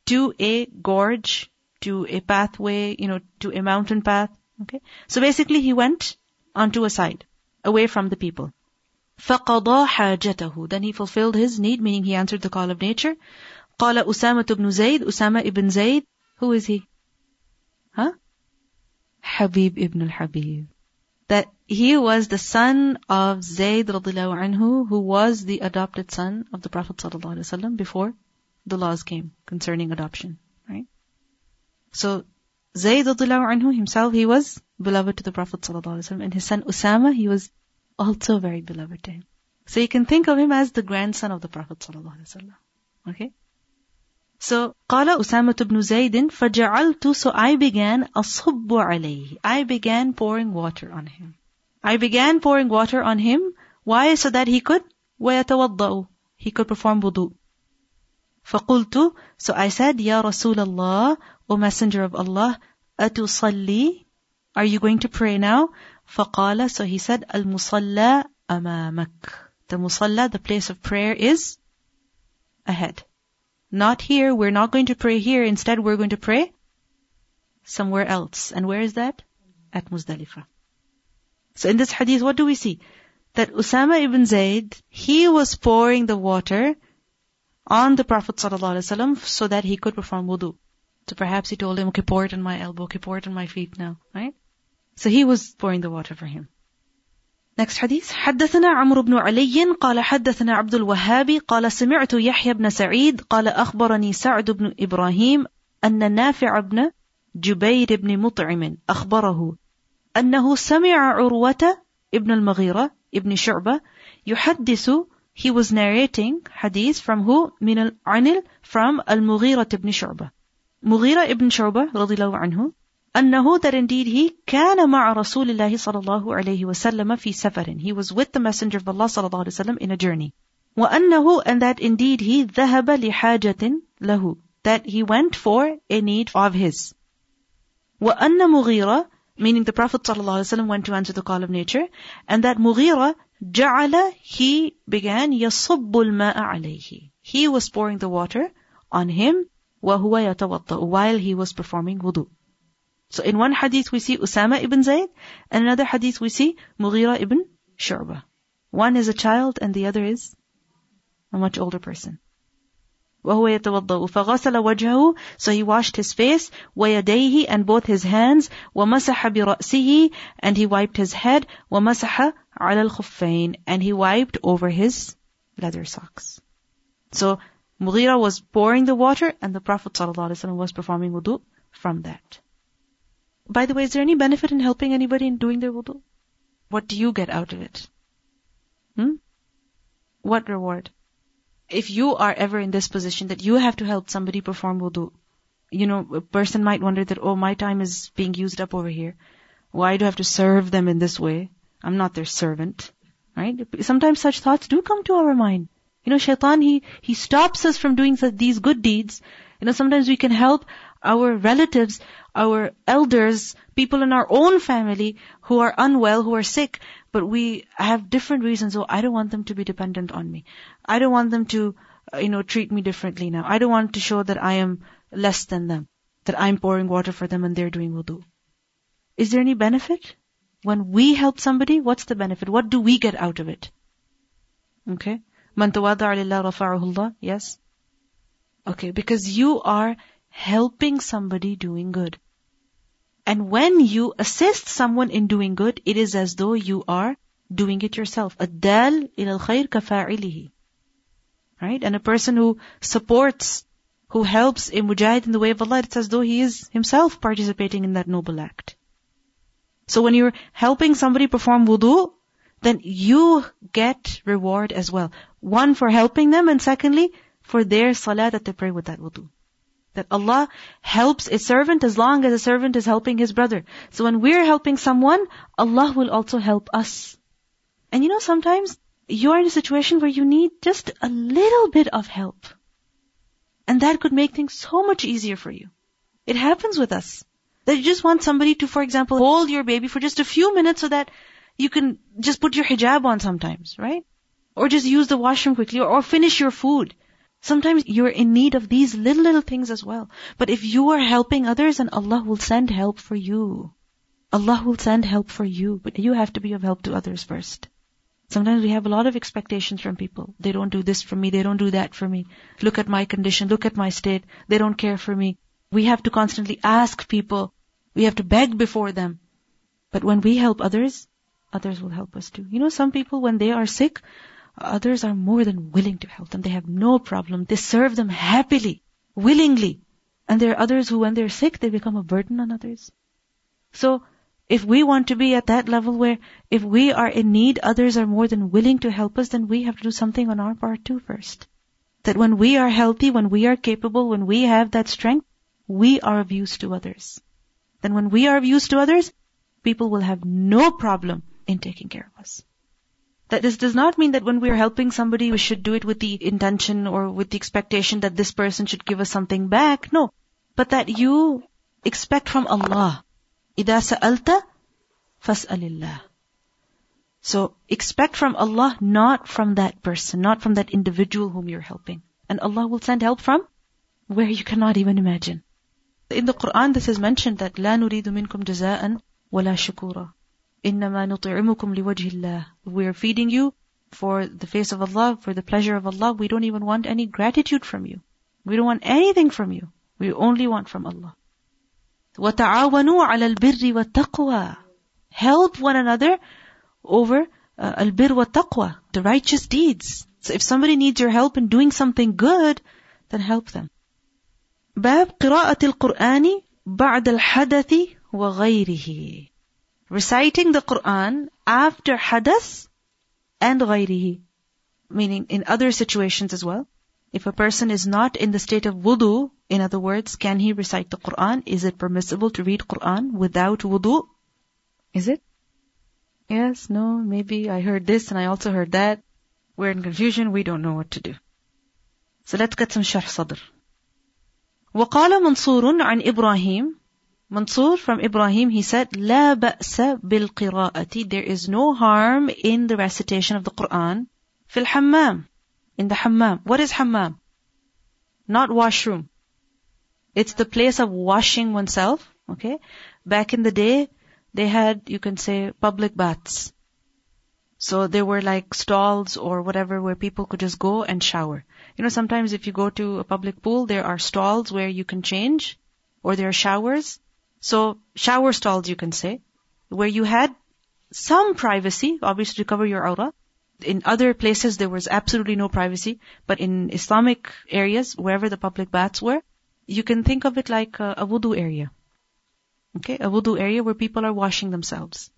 [SPEAKER 1] to a gorge, to a pathway, you know, to a mountain path. Okay. So basically he went onto a side, away from the people. فَقَضَى حَاجَتَهُ Then he fulfilled his need, meaning he answered the call of nature. قال أسامة بن زيد Usama ibn Zayd. Who is he? Huh? Habib ibn al-Habib that he was the son of Zayd radiallahu anhu, who was the adopted son of the Prophet sallallahu alaihi wasallam before the laws came concerning adoption, right? So, Zayd anhu himself, he was beloved to the Prophet ﷺ, and his son Usama, he was also very beloved to him. So you can think of him as the grandson of the Prophet ﷺ. Okay? So, قال أسامة بن زيد فجعلت So I began أصب عليه. I began pouring water on him. I began pouring water on him. Why? So that he could ويتوضأ. He could perform wudu. فقلت So I said, يا رسول الله, O Messenger of Allah, أتصلي? Are you going to pray now? فقال So he said, المصلى أمامك. The musalla, the place of prayer is ahead. Not here, we're not going to pray here. Instead, we're going to pray somewhere else. And where is that? At Muzdalifah. So in this hadith, what do we see? That Usama ibn Zayd, he was pouring the water on the Prophet ﷺ so that he could perform wudu. So perhaps he told him, okay, pour it on my elbow, okay, pour it on my feet now, right? So he was pouring the water for him. Next hadith. حدثنا عمرو بن علي قال حدثنا عبد الوهاب قال سمعت يحيى بن سعيد قال أخبرني سعد بن إبراهيم أن نافع بن جبير بن مطعم أخبره أنه سمع عروة ابن المغيرة ابن شعبة يحدث he was narrating hadith from who من العنل from المغيرة ابن شعبة. مغيرة ابن شعبة رضي الله عنه أنه that indeed he كان مع رسول الله صلى الله عليه وسلم في سفر. He was with the messenger of Allah صلى الله عليه وسلم in a journey. وأنه and that indeed he ذهب لحاجة له. That he went for a need of his. وأن مغيرة meaning the Prophet صلى الله عليه وسلم went to answer the call of nature and that مغيرة جعل he began يصب الماء عليه he was pouring the water on him وهو يتوضأ while he was performing wudu so in one hadith we see Usama ibn Zayd, and another hadith we see Mughira ibn Shu'bah. One is a child and the other is a much older person. وهو يتوضأ فغسل وجهه so he washed his face ويديه and both his hands ومسح برأسه and he wiped his head ومسح على الخفين and he wiped over his leather socks. So Mughira was pouring the water and the Prophet ﷺ was performing wudu from that. By the way, is there any benefit in helping anybody in doing their wudu? What do you get out of it? Hmm? What reward? If you are ever in this position that you have to help somebody perform wudu, you know, a person might wonder that, oh, my time is being used up over here. Why do I have to serve them in this way? I'm not their servant. Right? Sometimes such thoughts do come to our mind. You know, shaitan, he, he stops us from doing these good deeds. You know, sometimes we can help our relatives, our elders, people in our own family who are unwell, who are sick, but we have different reasons. Oh, I don't want them to be dependent on me. I don't want them to, uh, you know, treat me differently now. I don't want to show that I am less than them, that I'm pouring water for them and they're doing wudu. Is there any benefit? When we help somebody, what's the benefit? What do we get out of it? Okay? Man Yes? Okay, because you are helping somebody doing good. And when you assist someone in doing good, it is as though you are doing it yourself. Adal ilal khair kafa'ilihi. Right? And a person who supports, who helps a mujahid in the way of Allah, it's as though he is himself participating in that noble act. So when you're helping somebody perform wudu, then you get reward as well. One for helping them and secondly, for their salat that they pray with that wudu. That Allah helps a servant as long as a servant is helping his brother. So when we're helping someone, Allah will also help us. And you know, sometimes you're in a situation where you need just a little bit of help. And that could make things so much easier for you. It happens with us. That you just want somebody to, for example, hold your baby for just a few minutes so that you can just put your hijab on sometimes, right? Or just use the washroom quickly or, or finish your food. Sometimes you're in need of these little, little things as well. But if you are helping others, then Allah will send help for you. Allah will send help for you, but you have to be of help to others first. Sometimes we have a lot of expectations from people. They don't do this for me, they don't do that for me. Look at my condition, look at my state, they don't care for me. We have to constantly ask people, we have to beg before them. But when we help others, others will help us too. You know, some people when they are sick, others are more than willing to help them. They have no problem. They serve them happily, willingly. And there are others who, when they're sick, they become a burden on others. So, if we want to be at that level where if we are in need, others are more than willing to help us, then we have to do something on our part too first. That when we are healthy, when we are capable, when we have that strength, we are of use to others. Then when we are of use to others, people will have no problem in taking care of us. That this does not mean that when we are helping somebody, we should do it with the intention or with the expectation that this person should give us something back. No. But that you expect from Allah. إِذَا سَأَلْتَ فَاسْأَلِ اللَّهِ So expect from Allah, not from that person, not from that individual whom you're helping. And Allah will send help from where you cannot even imagine. In the Quran, this is mentioned that لا نريد منكم جزاء ولا شكورا إنما نطعمكم لوجه الله. We are feeding you for the face of Allah, for the pleasure of Allah. We don't even want any gratitude from you. We don't want anything from you. We only want from Allah. وَتَعَاوَنُوا عَلَى الْبِرِّ وَالتَّقْوَى Help one another over uh, al-bir wa taqwa, the righteous deeds. So if somebody needs your help in doing something good, then help them. باب قراءة القرآن بعد الحدث وغيره Reciting the Quran after hadath and غيره Meaning in other situations as well. If a person is not in the state of wudu, in other words, can he recite the Quran? Is it permissible to read Quran without wudu? Is it? Yes, no, maybe I heard this and I also heard that. We're in confusion, we don't know what to do. So let's get some sharh sadr. وقال منصور عن إبراهيم Mansur from Ibrahim, he said, لا بأس بالقراءة There is no harm in the recitation of the Quran. في الحمام In the hammam. What is hammam? Not washroom. It's the place of washing oneself. Okay? Back in the day, they had, you can say, public baths. So there were like stalls or whatever where people could just go and shower. You know, sometimes if you go to a public pool, there are stalls where you can change, or there are showers. so, shower stalls, you can say, where you had some privacy, obviously to cover your aura. In other places, there was absolutely no privacy, but in Islamic areas, wherever the public baths were, you can think of it like a, a wudu area. Okay, a wudu area where people are washing themselves.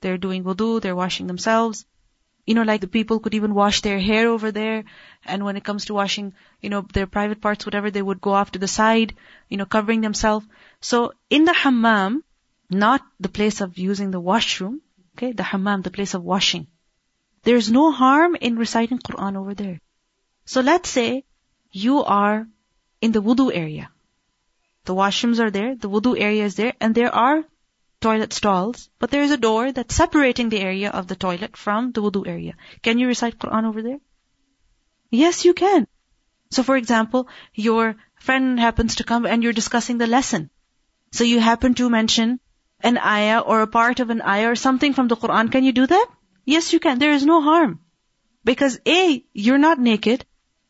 [SPEAKER 1] They're doing wudu, they're washing themselves. You know, like the people could even wash their hair over there. And when it comes to washing, you know, their private parts, whatever, they would go off to the side, you know, covering themselves. So in the hammam, not the place of using the washroom, okay, the hammam, the place of washing. There's no harm in reciting Quran over there. So let's say you are in the wudu area. The washrooms are there, the wudu area is there, and there are toilet stalls, but there is a door that's separating the area of the toilet from the wudu area. Can you recite Quran over there? Yes, you can. So for example, your friend happens to come and you're discussing the lesson. So you happen to mention an ayah or a part of an ayah or something from the Quran. Can you do that? Yes, you can. There is no harm. Because A, you're not naked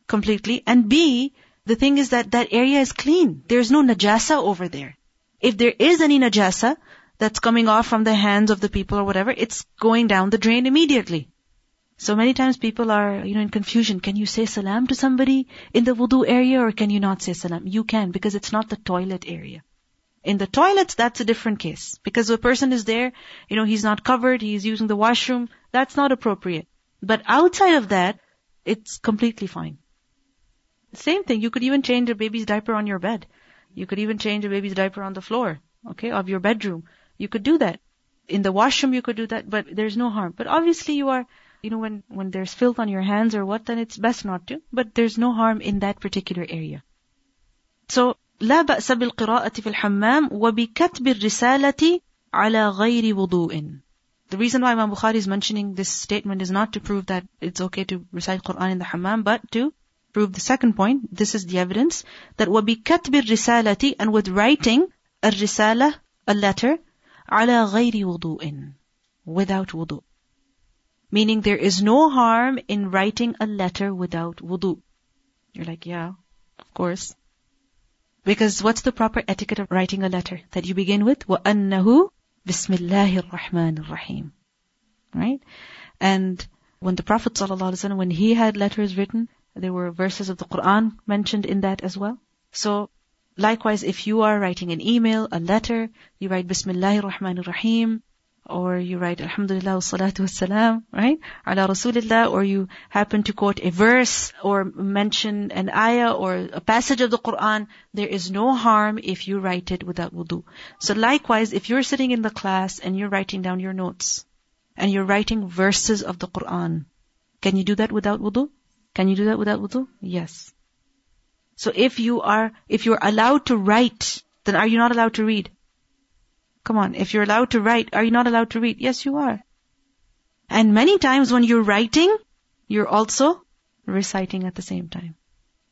[SPEAKER 1] completely, and B, the thing is that that area is clean. There's no najasa over there. If there is any najasa that's coming off from the hands of the people or whatever, it's going down the drain immediately. So many times people are, you know, in confusion. Can you say salam to somebody in the wudu area or can you not say salam? You can because it's not the toilet area. In the toilets, that's a different case. Because a person is there, you know, he's not covered, he's using the washroom, that's not appropriate. But outside of that, it's completely fine. Same thing, you could even change a baby's diaper on your bed. You could even change a baby's diaper on the floor, okay, of your bedroom. You could do that. In the washroom you could do that, but there's no harm. But obviously you are, you know, when, when there's filth on your hands or what, then it's best not to. But there's no harm in that particular area. So, لا بأس بالقراءة في الحمام وبكتب الرسالة على غير وضوء. The reason why Imam Bukhari is mentioning this statement is not to prove that it's okay to recite Quran in the hammam, but to prove the second point. This is the evidence that وبكتب الرسالة and with writing a risala, a letter, ala ghairi wudu'in, without wudu. Meaning there is no harm in writing a letter without wudu. You're like, yeah, of course. Because what's the proper etiquette of writing a letter? That you begin with, وَأَنَّهُ بِسْمِ اللَّهِ الرَّحْمَنِ الرَّحِيمِ Right? And when the Prophet when he had letters written, there were verses of the Quran mentioned in that as well. So likewise, if you are writing an email, a letter, you write Bismillahir Rahmanir Rahim, or you write Alhamdulillah wa salatu right? Ala Rasulillah, or you happen to quote a verse or mention an ayah or a passage of the Quran, there is no harm if you write it without wudu. So likewise, if you're sitting in the class and you're writing down your notes, and you're writing verses of the Quran, can you do that without wudu? Can you do that without wudu? Yes. So if you are, if you're allowed to write, then are you not allowed to read? Come on, if you're allowed to write, are you not allowed to read? Yes, you are. And many times when you're writing, you're also reciting at the same time.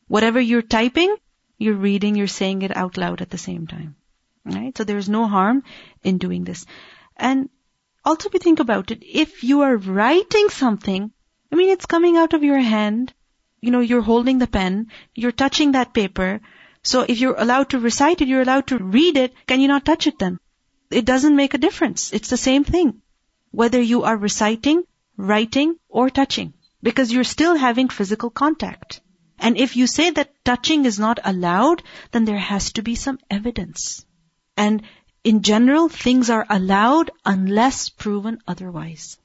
[SPEAKER 1] Whatever you're typing, you're reading, you're saying it out loud at the same time. Right? So there's no harm in doing this. And also we think about it, if you are writing something, I mean it's coming out of your hand, you know, you're holding the pen, you're touching that paper, so if you're allowed to recite it, you're allowed to read it, can you not touch it then? it doesn't make a difference. It's the same thing. Whether you are reciting, writing, or touching. Because you're still having physical contact. And if you say that touching is not allowed, then there has to be some evidence. And in general, things are allowed unless proven otherwise.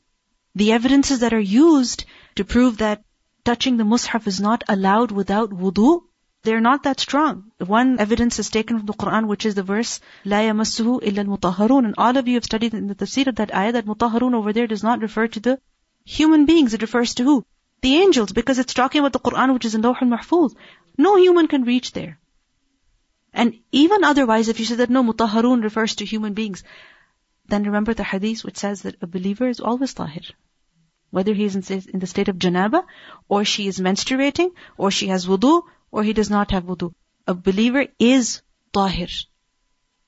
[SPEAKER 1] The evidences that are used to prove that touching the mushaf is not allowed without wudu they're not that strong. One evidence is taken from the Quran, which is the verse, لا يمسه إلا المطهرون. And all of you have studied in the tafsir of that ayah that mutahharun over there does not refer to the human beings. It refers to who? The angels, because it's talking about the Quran, which is in Lawh al-Mahfuz. No human can reach there. And even otherwise, if you say that no, mutahharun refers to human beings, then remember the hadith which says that a believer is always tahir. Whether he is in the state of janaba, or she is menstruating, or she has wudu, or he does not have wudu. A believer is tahir.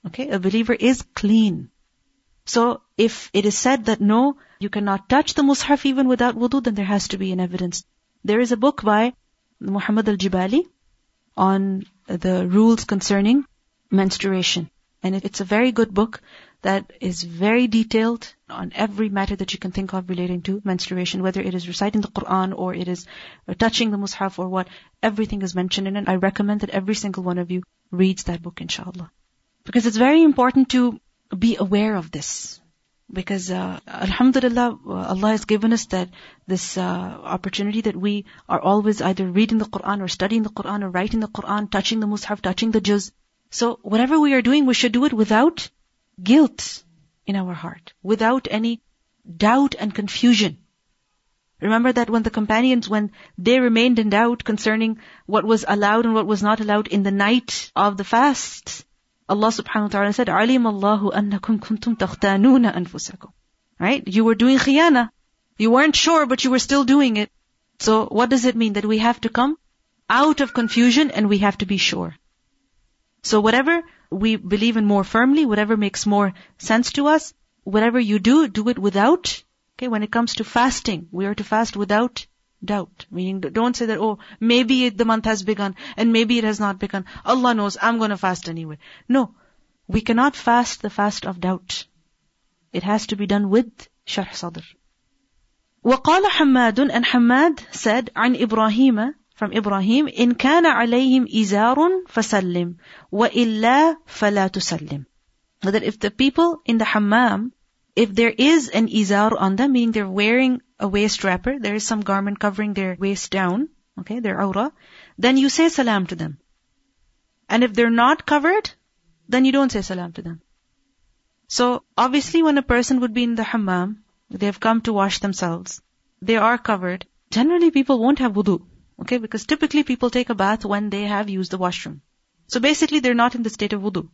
[SPEAKER 1] Okay? A believer is clean. So, if it is said that no, you cannot touch the mushaf even without wudu, then there has to be an evidence. There is a book by Muhammad al-Jibali on the rules concerning menstruation. And it's a very good book that is very detailed on every matter that you can think of relating to menstruation, whether it is reciting the Quran or it is touching the mushaf or what, everything is mentioned in it. I recommend that every single one of you reads that book, inshallah. Because it's very important to be aware of this. Because, uh, alhamdulillah, Allah has given us that, this, uh, opportunity that we are always either reading the Quran or studying the Quran or writing the Quran, touching the mushaf, touching the juz. So, whatever we are doing, we should do it without guilt in our heart, without any doubt and confusion. Remember that when the companions, when they remained in doubt concerning what was allowed and what was not allowed in the night of the fast, Allah subhanahu wa ta'ala said, عَلِمَ اللَّهُ أَنَّكُمْ كُنْتُمْ تَخْتَانُونَ أَنفُسَكُمْ Right? You were doing khiyana. You weren't sure, but you were still doing it. So what does it mean? That we have to come out of confusion and we have to be sure. So whatever we believe in more firmly, whatever makes more sense to us. Whatever you do, do it without. Okay, when it comes to fasting, we are to fast without doubt. Meaning, don't say that, oh, maybe the month has begun and maybe it has not begun. Allah knows, I'm gonna fast anyway. No. We cannot fast the fast of doubt. It has to be done with sharh sadr. وقال حماد and Hammad said عن إبراهيم from Ibrahim, إن كان عليهم إزار فسلم وإلا فلا تسلم. That if the people in the hammam, if there is an izar on them, meaning they're wearing a waist wrapper, there is some garment covering their waist down, okay, their aura, then you say salam to them. And if they're not covered, then you don't say salam to them. So obviously when a person would be in the hammam, they have come to wash themselves, they are covered, generally people won't have wudu. Okay, because typically people take a bath when they have used the washroom. So basically they're not in the state of wudu.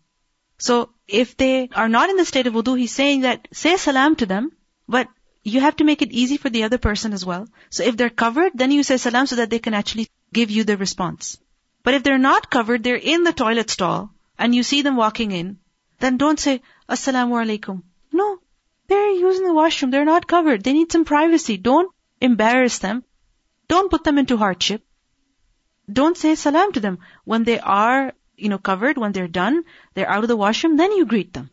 [SPEAKER 1] So if they are not in the state of wudu, he's saying that say salam to them, but you have to make it easy for the other person as well. So if they're covered, then you say salam so that they can actually give you the response. But if they're not covered, they're in the toilet stall, and you see them walking in, then don't say, Assalamu alaikum. No. They're using the washroom. They're not covered. They need some privacy. Don't embarrass them. Don't put them into hardship. Don't say salam to them. When they are, you know, covered, when they're done, they're out of the washroom, then you greet them.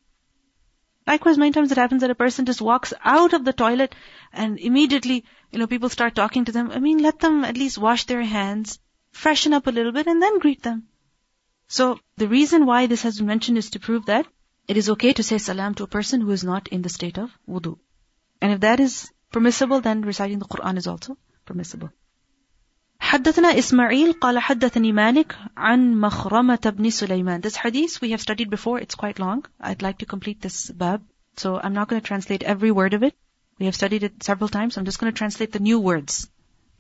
[SPEAKER 1] Likewise, many times it happens that a person just walks out of the toilet and immediately, you know, people start talking to them. I mean, let them at least wash their hands, freshen up a little bit and then greet them. So the reason why this has been mentioned is to prove that it is okay to say salam to a person who is not in the state of wudu. And if that is permissible, then reciting the Quran is also permissible. حدثنا إسماعيل قال حدثني مالك عن مخرمة بن سليمان This hadith we have studied before, it's quite long. I'd like to complete this bab. So I'm not going to translate every word of it. We have studied it several times. I'm just going to translate the new words.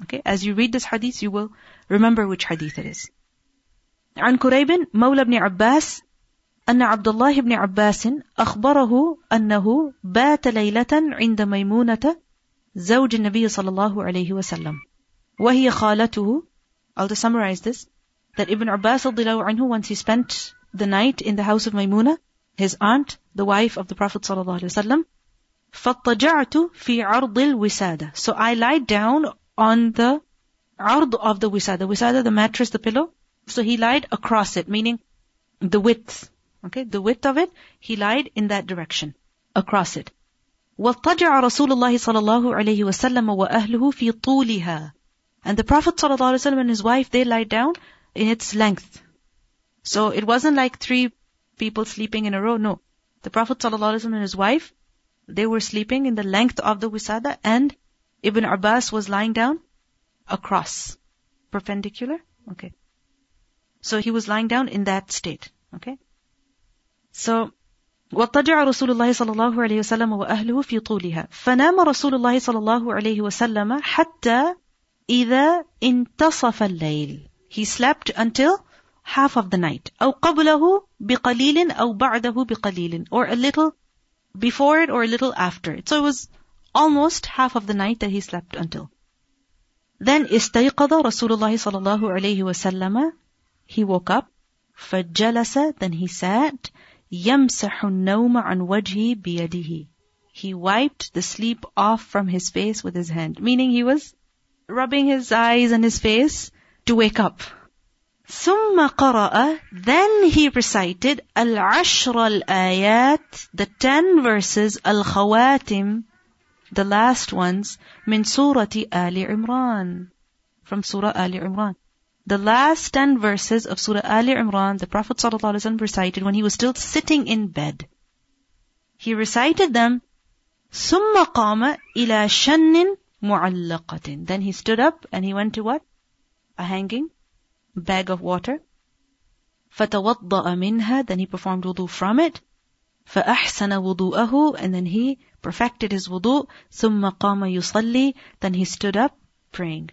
[SPEAKER 1] Okay, as you read this hadith, you will remember which hadith it is. عن كريب مولى بن عباس أن عبد الله بن عباس أخبره أنه بات ليلة عند ميمونة زوج النبي صلى الله عليه وسلم وَهِيَ خَالَتُهُ I'll just summarize this. That Ibn Abbas anhu, once he spent the night in the house of Maymunah, his aunt, the wife of the Prophet ﷺ, فاتجعت فِي عَرْضِ الْوِسَادَةِ So I lied down on the عرض of the wisada. Wisada, the mattress, the pillow. So he lied across it, meaning the width. Okay, the width of it, he lied in that direction, across it. وَاطَّجَعَ رَسُولُ اللَّهِ صَلَى اللَّهُ عَلَيْهِ وَسَلَّمَ وَأَهْلُهُ فِي طُولِهَا And the Prophet ﷺ and his wife, they lied down in its length. So it wasn't like three people sleeping in a row, no. The Prophet ﷺ and his wife, they were sleeping in the length of the wisada and Ibn Abbas was lying down across. Perpendicular? Okay. So he was lying down in that state. Okay. So, وَاضْطَجَعَ رسول الله صلى الله عليه وسلم وأهله في طولها فنام رسول الله صلى الله عليه وسلم حتى إذا انتصف الليل He slept until half of the night أو قبله بقليل أو بعده بقليل or a little before it or a little after it. So it was almost half of the night that he slept until. Then استيقظ رسول الله صلى الله عليه وسلم He woke up فجلس Then he sat يَمْسَحُ النَّوْمَ عَنْ وَجْهِهِ بِيَدِهِ He wiped the sleep off from his face with his hand. Meaning he was rubbing his eyes and his face to wake up. ثم قرأ Then he recited العشر الآيات The ten verses الخواتم The last ones من سورة آل عمران From Surah آل عمران the last 10 verses of Surah Ali Imran, the Prophet ﷺ recited when he was still sitting in bed. He recited them, ثم قام إلى شن معلقة. Then he stood up and he went to what? A hanging bag of water. فتوضأ منها. Then he performed wudu from it. فأحسن وضوءه. And then he perfected his wudu. ثم قام يصلي. Then he stood up praying.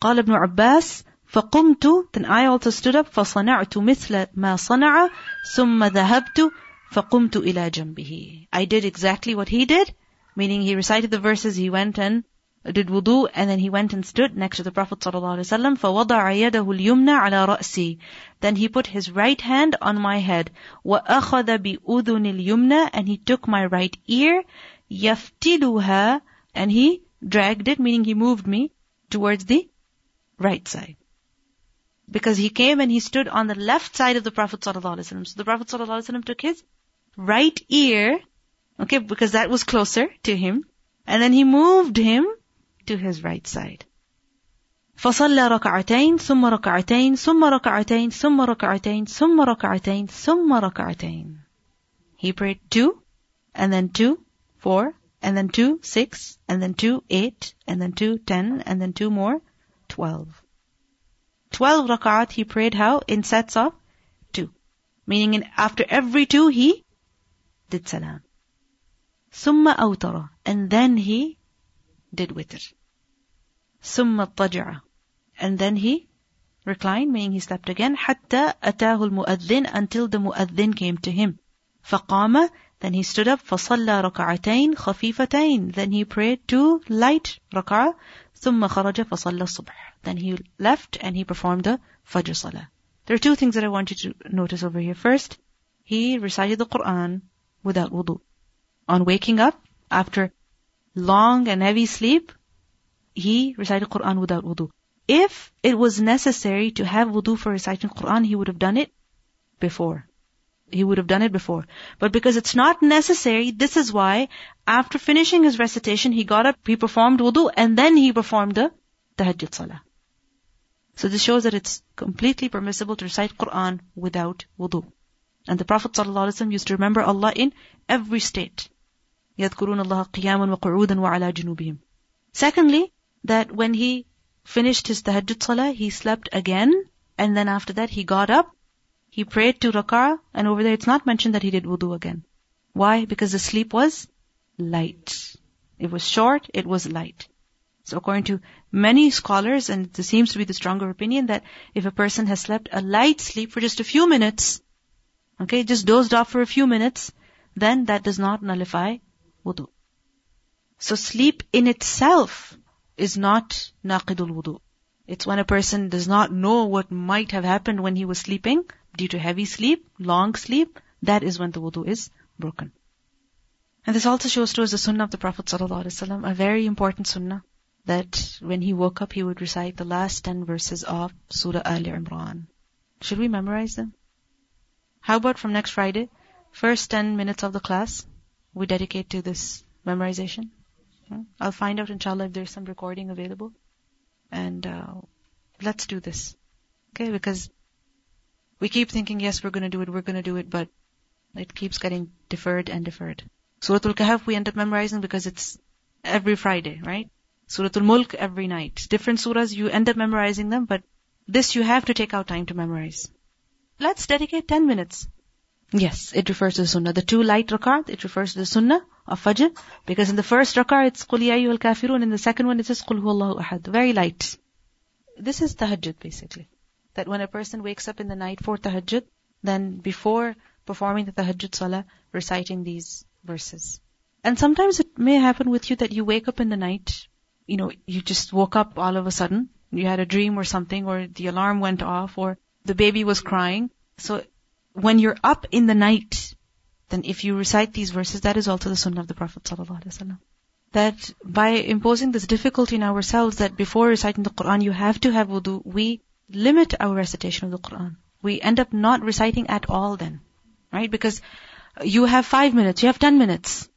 [SPEAKER 1] قال ابن عباس فقمت then I also stood up فصنعت مثل ما صنع ثم ذهبت فقمت إلى جنبه I did exactly what he did meaning he recited the verses he went and did wudu and then he went and stood next to the Prophet ﷺ فوضع يده اليمنى على رأسي then he put his right hand on my head وأخذ بأذن اليمنى and he took my right ear يفتلها and he dragged it meaning he moved me towards the right side because he came and he stood on the left side of the Prophet ﷺ. So the Prophet ﷺ took his right ear, okay, because that was closer to him, and then he moved him to his right side. فصلى ركعتين ثم ركعتين ثم ركعتين ثم ركعتين ثم ركعتين ثم ركعتين He prayed two, and then two, four, and then two, six, and then two, eight, and then two, ten, and then two more, twelve. 12 rak'at he prayed how? In sets of two. Meaning in, after every two he did salam. Summa awtara. And then he did witr. Summa taja'a. And then he reclined, meaning he slept again, حتى أتاه المؤذن until the mu'adhin came to him. فقام then he stood up فصلى ركعتين خفيفتين then he prayed two light rak'ah ثم خرج فصلى الصبح then he left and he performed the Fajr Salah. There are two things that I want you to notice over here. First, he recited the Quran without wudu. On waking up, after long and heavy sleep, he recited Quran without wudu. If it was necessary to have wudu for reciting Quran, he would have done it before. he would have done it before. But because it's not necessary, this is why after finishing his recitation, he got up, he performed wudu, and then he performed the tahajjud salah. So this shows that it's completely permissible to recite Quran without wudu. And the Prophet ﷺ used to remember Allah in every state. يذكرون الله قياما وقعودا وعلى جنوبهم. Secondly, that when he finished his tahajjud salah, he slept again, and then after that he got up, he prayed two rak'ah, and over there it's not mentioned that he did wudu again. Why? Because the sleep was light. It was short, it was light. So according to many scholars, and this seems to be the stronger opinion, that if a person has slept a light sleep for just a few minutes, okay, just dozed off for a few minutes, then that does not nullify wudu. So sleep in itself is not naqidul wudu. It's when a person does not know what might have happened when he was sleeping due to heavy sleep, long sleep, that is when the wudu is broken. And this also shows to us the sunnah of the Prophet ﷺ, a very important sunnah, that when he woke up, he would recite the last 10 verses of Surah Al Imran. Should we memorize them? How about from next Friday? First 10 minutes of the class, we dedicate to this memorization. I'll find out inshallah if there's some recording available. And uh, let's do this. Okay, because we keep thinking, yes, we're going to do it, we're going to do it, but it keeps getting deferred and deferred. Surah Al-Kahf we end up memorizing because it's every Friday, right? Surah Al-Mulk every night. Different surahs, you end up memorizing them, but this you have to take out time to memorize. Let's dedicate 10 minutes. Yes, it refers to the sunnah. The two light rakat, it refers to the sunnah of Fajr. Because in the first rakat it's Qul al kafirun. In the second one it says Qul huwallahu ahad. Very light. This is tahajjud basically. That when a person wakes up in the night for tahajjud, then before performing the tahajjud salah, reciting these verses. And sometimes it may happen with you that you wake up in the night, you know, you just woke up all of a sudden, you had a dream or something, or the alarm went off, or the baby was crying. So when you're up in the night, then if you recite these verses, that is also the sunnah of the Prophet ﷺ. That by imposing this difficulty in ourselves, that before reciting the Quran you have to have wudu, we limit our recitation of the Quran. We end up not reciting at all then. Right? Because you have five minutes, you have ten minutes.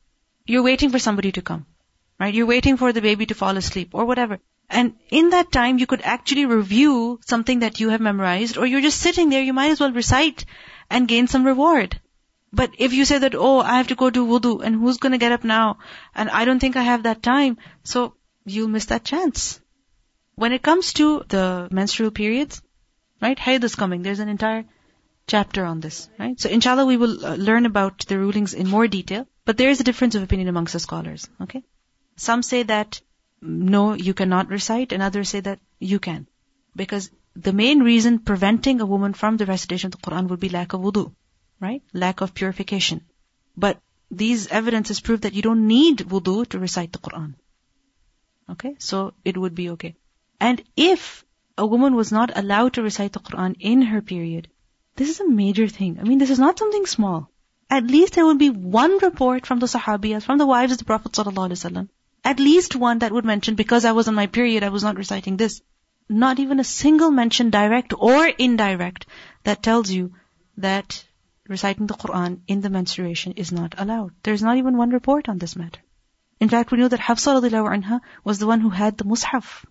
[SPEAKER 1] You're waiting for somebody to come. Right? You're waiting for the baby to fall asleep or whatever. And in that time, you could actually review something that you have memorized, or you're just sitting there, you might as well recite and gain some reward. But if you say that, oh, I have to go do wudu, and who's gonna get up now? And I don't think I have that time, so you'll miss that chance. When it comes to the menstrual periods, right, haid is coming. There's an entire chapter on this, right? So inshallah we will uh, learn about the rulings in more detail, but there is a difference of opinion amongst the scholars, okay? Some say that no, you cannot recite, and others say that you can. Because the main reason preventing a woman from the recitation of the Quran would be lack of wudu, right? Lack of purification. But these evidences prove that you don't need wudu to recite the Quran. Okay? So it would be okay. And if a woman was not allowed to recite the Quran in her period, this is a major thing. I mean, this is not something small. At least there would be one report from the Sahabiyas, from the wives of the Prophet ﷺ. At least one that would mention, because I was on my period, I was not reciting this. Not even a single mention, direct or indirect, that tells you that reciting the Quran in the menstruation is not allowed. There's not even one report on this matter. In fact, we know that Hafsa anha was the one who had the mushaf.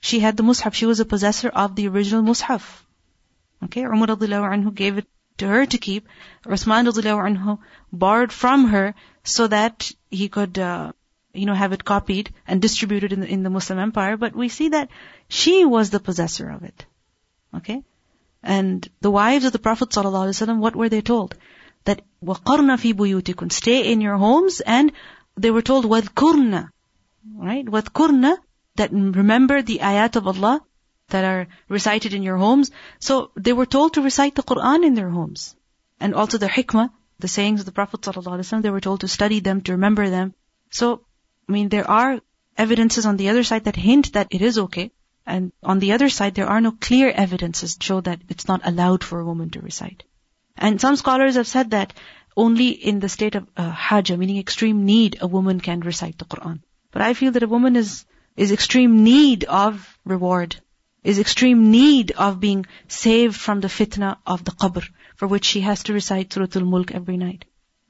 [SPEAKER 1] She had the mushaf. She was a possessor of the original mushaf. Okay, Umar anhu gave it to her to keep. Uthman anhu borrowed from her so that he could, uh, you know, have it copied and distributed in the, in the Muslim empire. But we see that she was the possessor of it. Okay? And the wives of the Prophet ﷺ, what were they told? That وَقَرْنَ فِي بُيُوتِكُمْ Stay in your homes and they were told وَذْكُرْنَ Right? وَذْكُرْنَ That remember the ayat of Allah that are recited in your homes. So they were told to recite the Quran in their homes. And also the hikmah, the sayings of the Prophet ﷺ, they were told to study them, to remember them. So, I mean, there are evidences on the other side that hint that it is okay. And on the other side, there are no clear evidences show that it's not allowed for a woman to recite. And some scholars have said that only in the state of uh, meaning extreme need, a woman can recite the Quran. But I feel that a woman is, is extreme need of reward is extreme need of being saved from the fitna of the qabr, for which she has to recite Surah Al-Mulk every night.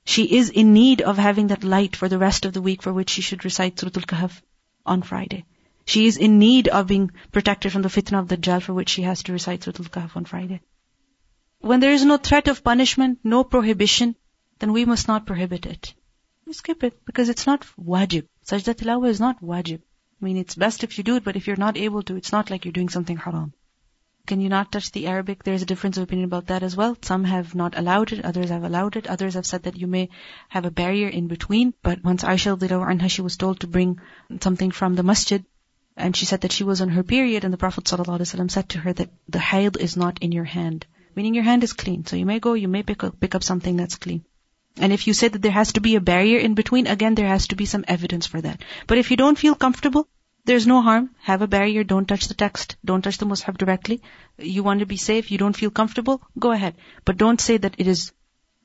[SPEAKER 1] She is in need of having that light for the rest of the week for which she should recite Surah Al-Kahf on Friday. She is in need of being protected from the fitna of the Dajjal for which she has to recite Surah Al-Kahf on Friday. When there is no threat of punishment, no prohibition, then we must not prohibit it. We skip it because it's not wajib. Sajda tilawah is not wajib. I mean, it's best if you do it, but if you're not able to, it's not like you're doing something haram. Can you not touch the Arabic? There's a difference of opinion about that as well. Some have not allowed it, others have allowed it, others have said that you may have a barrier in between. But once Aisha anha, she was told to bring something from the masjid, and she said that she was on her period, and the Prophet ﷺ said to her that the haid is not in your hand. Meaning your hand is clean. So you may go, you may pick up, pick up something that's clean. And if you say that there has to be a barrier in between, again, there has to be some evidence for that. But if you don't feel comfortable, there's no harm. Have a barrier. Don't touch the text. Don't touch the mushaf directly. You want to be safe. You don't feel comfortable. Go ahead. But don't say that it is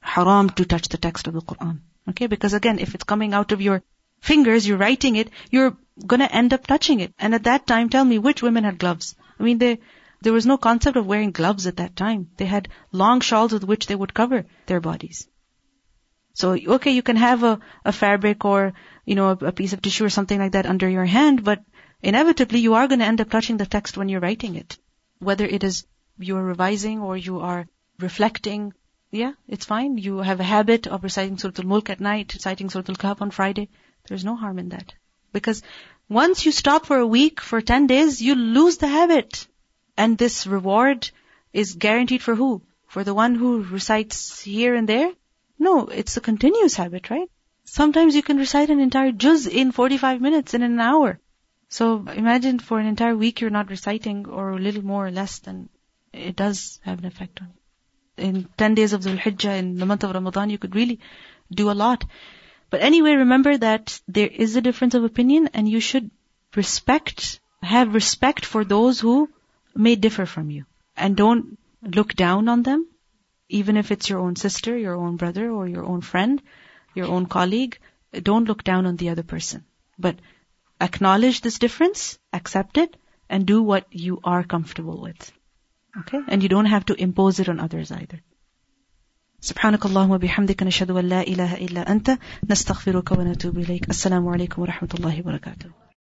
[SPEAKER 1] haram to touch the text of the Quran. Okay? Because again, if it's coming out of your fingers, you're writing it, you're gonna end up touching it. And at that time, tell me which women had gloves? I mean, they, there was no concept of wearing gloves at that time. They had long shawls with which they would cover their bodies. So, okay, you can have a, a fabric or, you know, a, a piece of tissue or something like that under your hand, but inevitably you are going to end up touching the text when you're writing it. Whether it is you are revising or you are reflecting, yeah, it's fine. You have a habit of reciting Surah Al-Mulk at night, reciting Surah Al-Kahf on Friday. There's no harm in that. Because once you stop for a week, for 10 days, you lose the habit. And this reward is guaranteed for who? For the one who recites here and there? No, it's a continuous habit, right? Sometimes you can recite an entire juz in 45 minutes, in an hour. So imagine for an entire week you're not reciting or a little more or less, then it does have an effect on you. In 10 days of Dhul Hijjah, in the month of Ramadan, you could really do a lot. But anyway, remember that there is a difference of opinion and you should respect, have respect for those who may differ from you. And don't look down on them even if it's your own sister, your own brother, or your own friend, your own colleague, don't look down on the other person. But acknowledge this difference, accept it, and do what you are comfortable with. Okay? And you don't have to impose it on others either. سبحانك اللهم وبحمدك نشهد أن لا إله إلا أنت نستغفرك ونتوب إليك السلام عليكم ورحمة الله وبركاته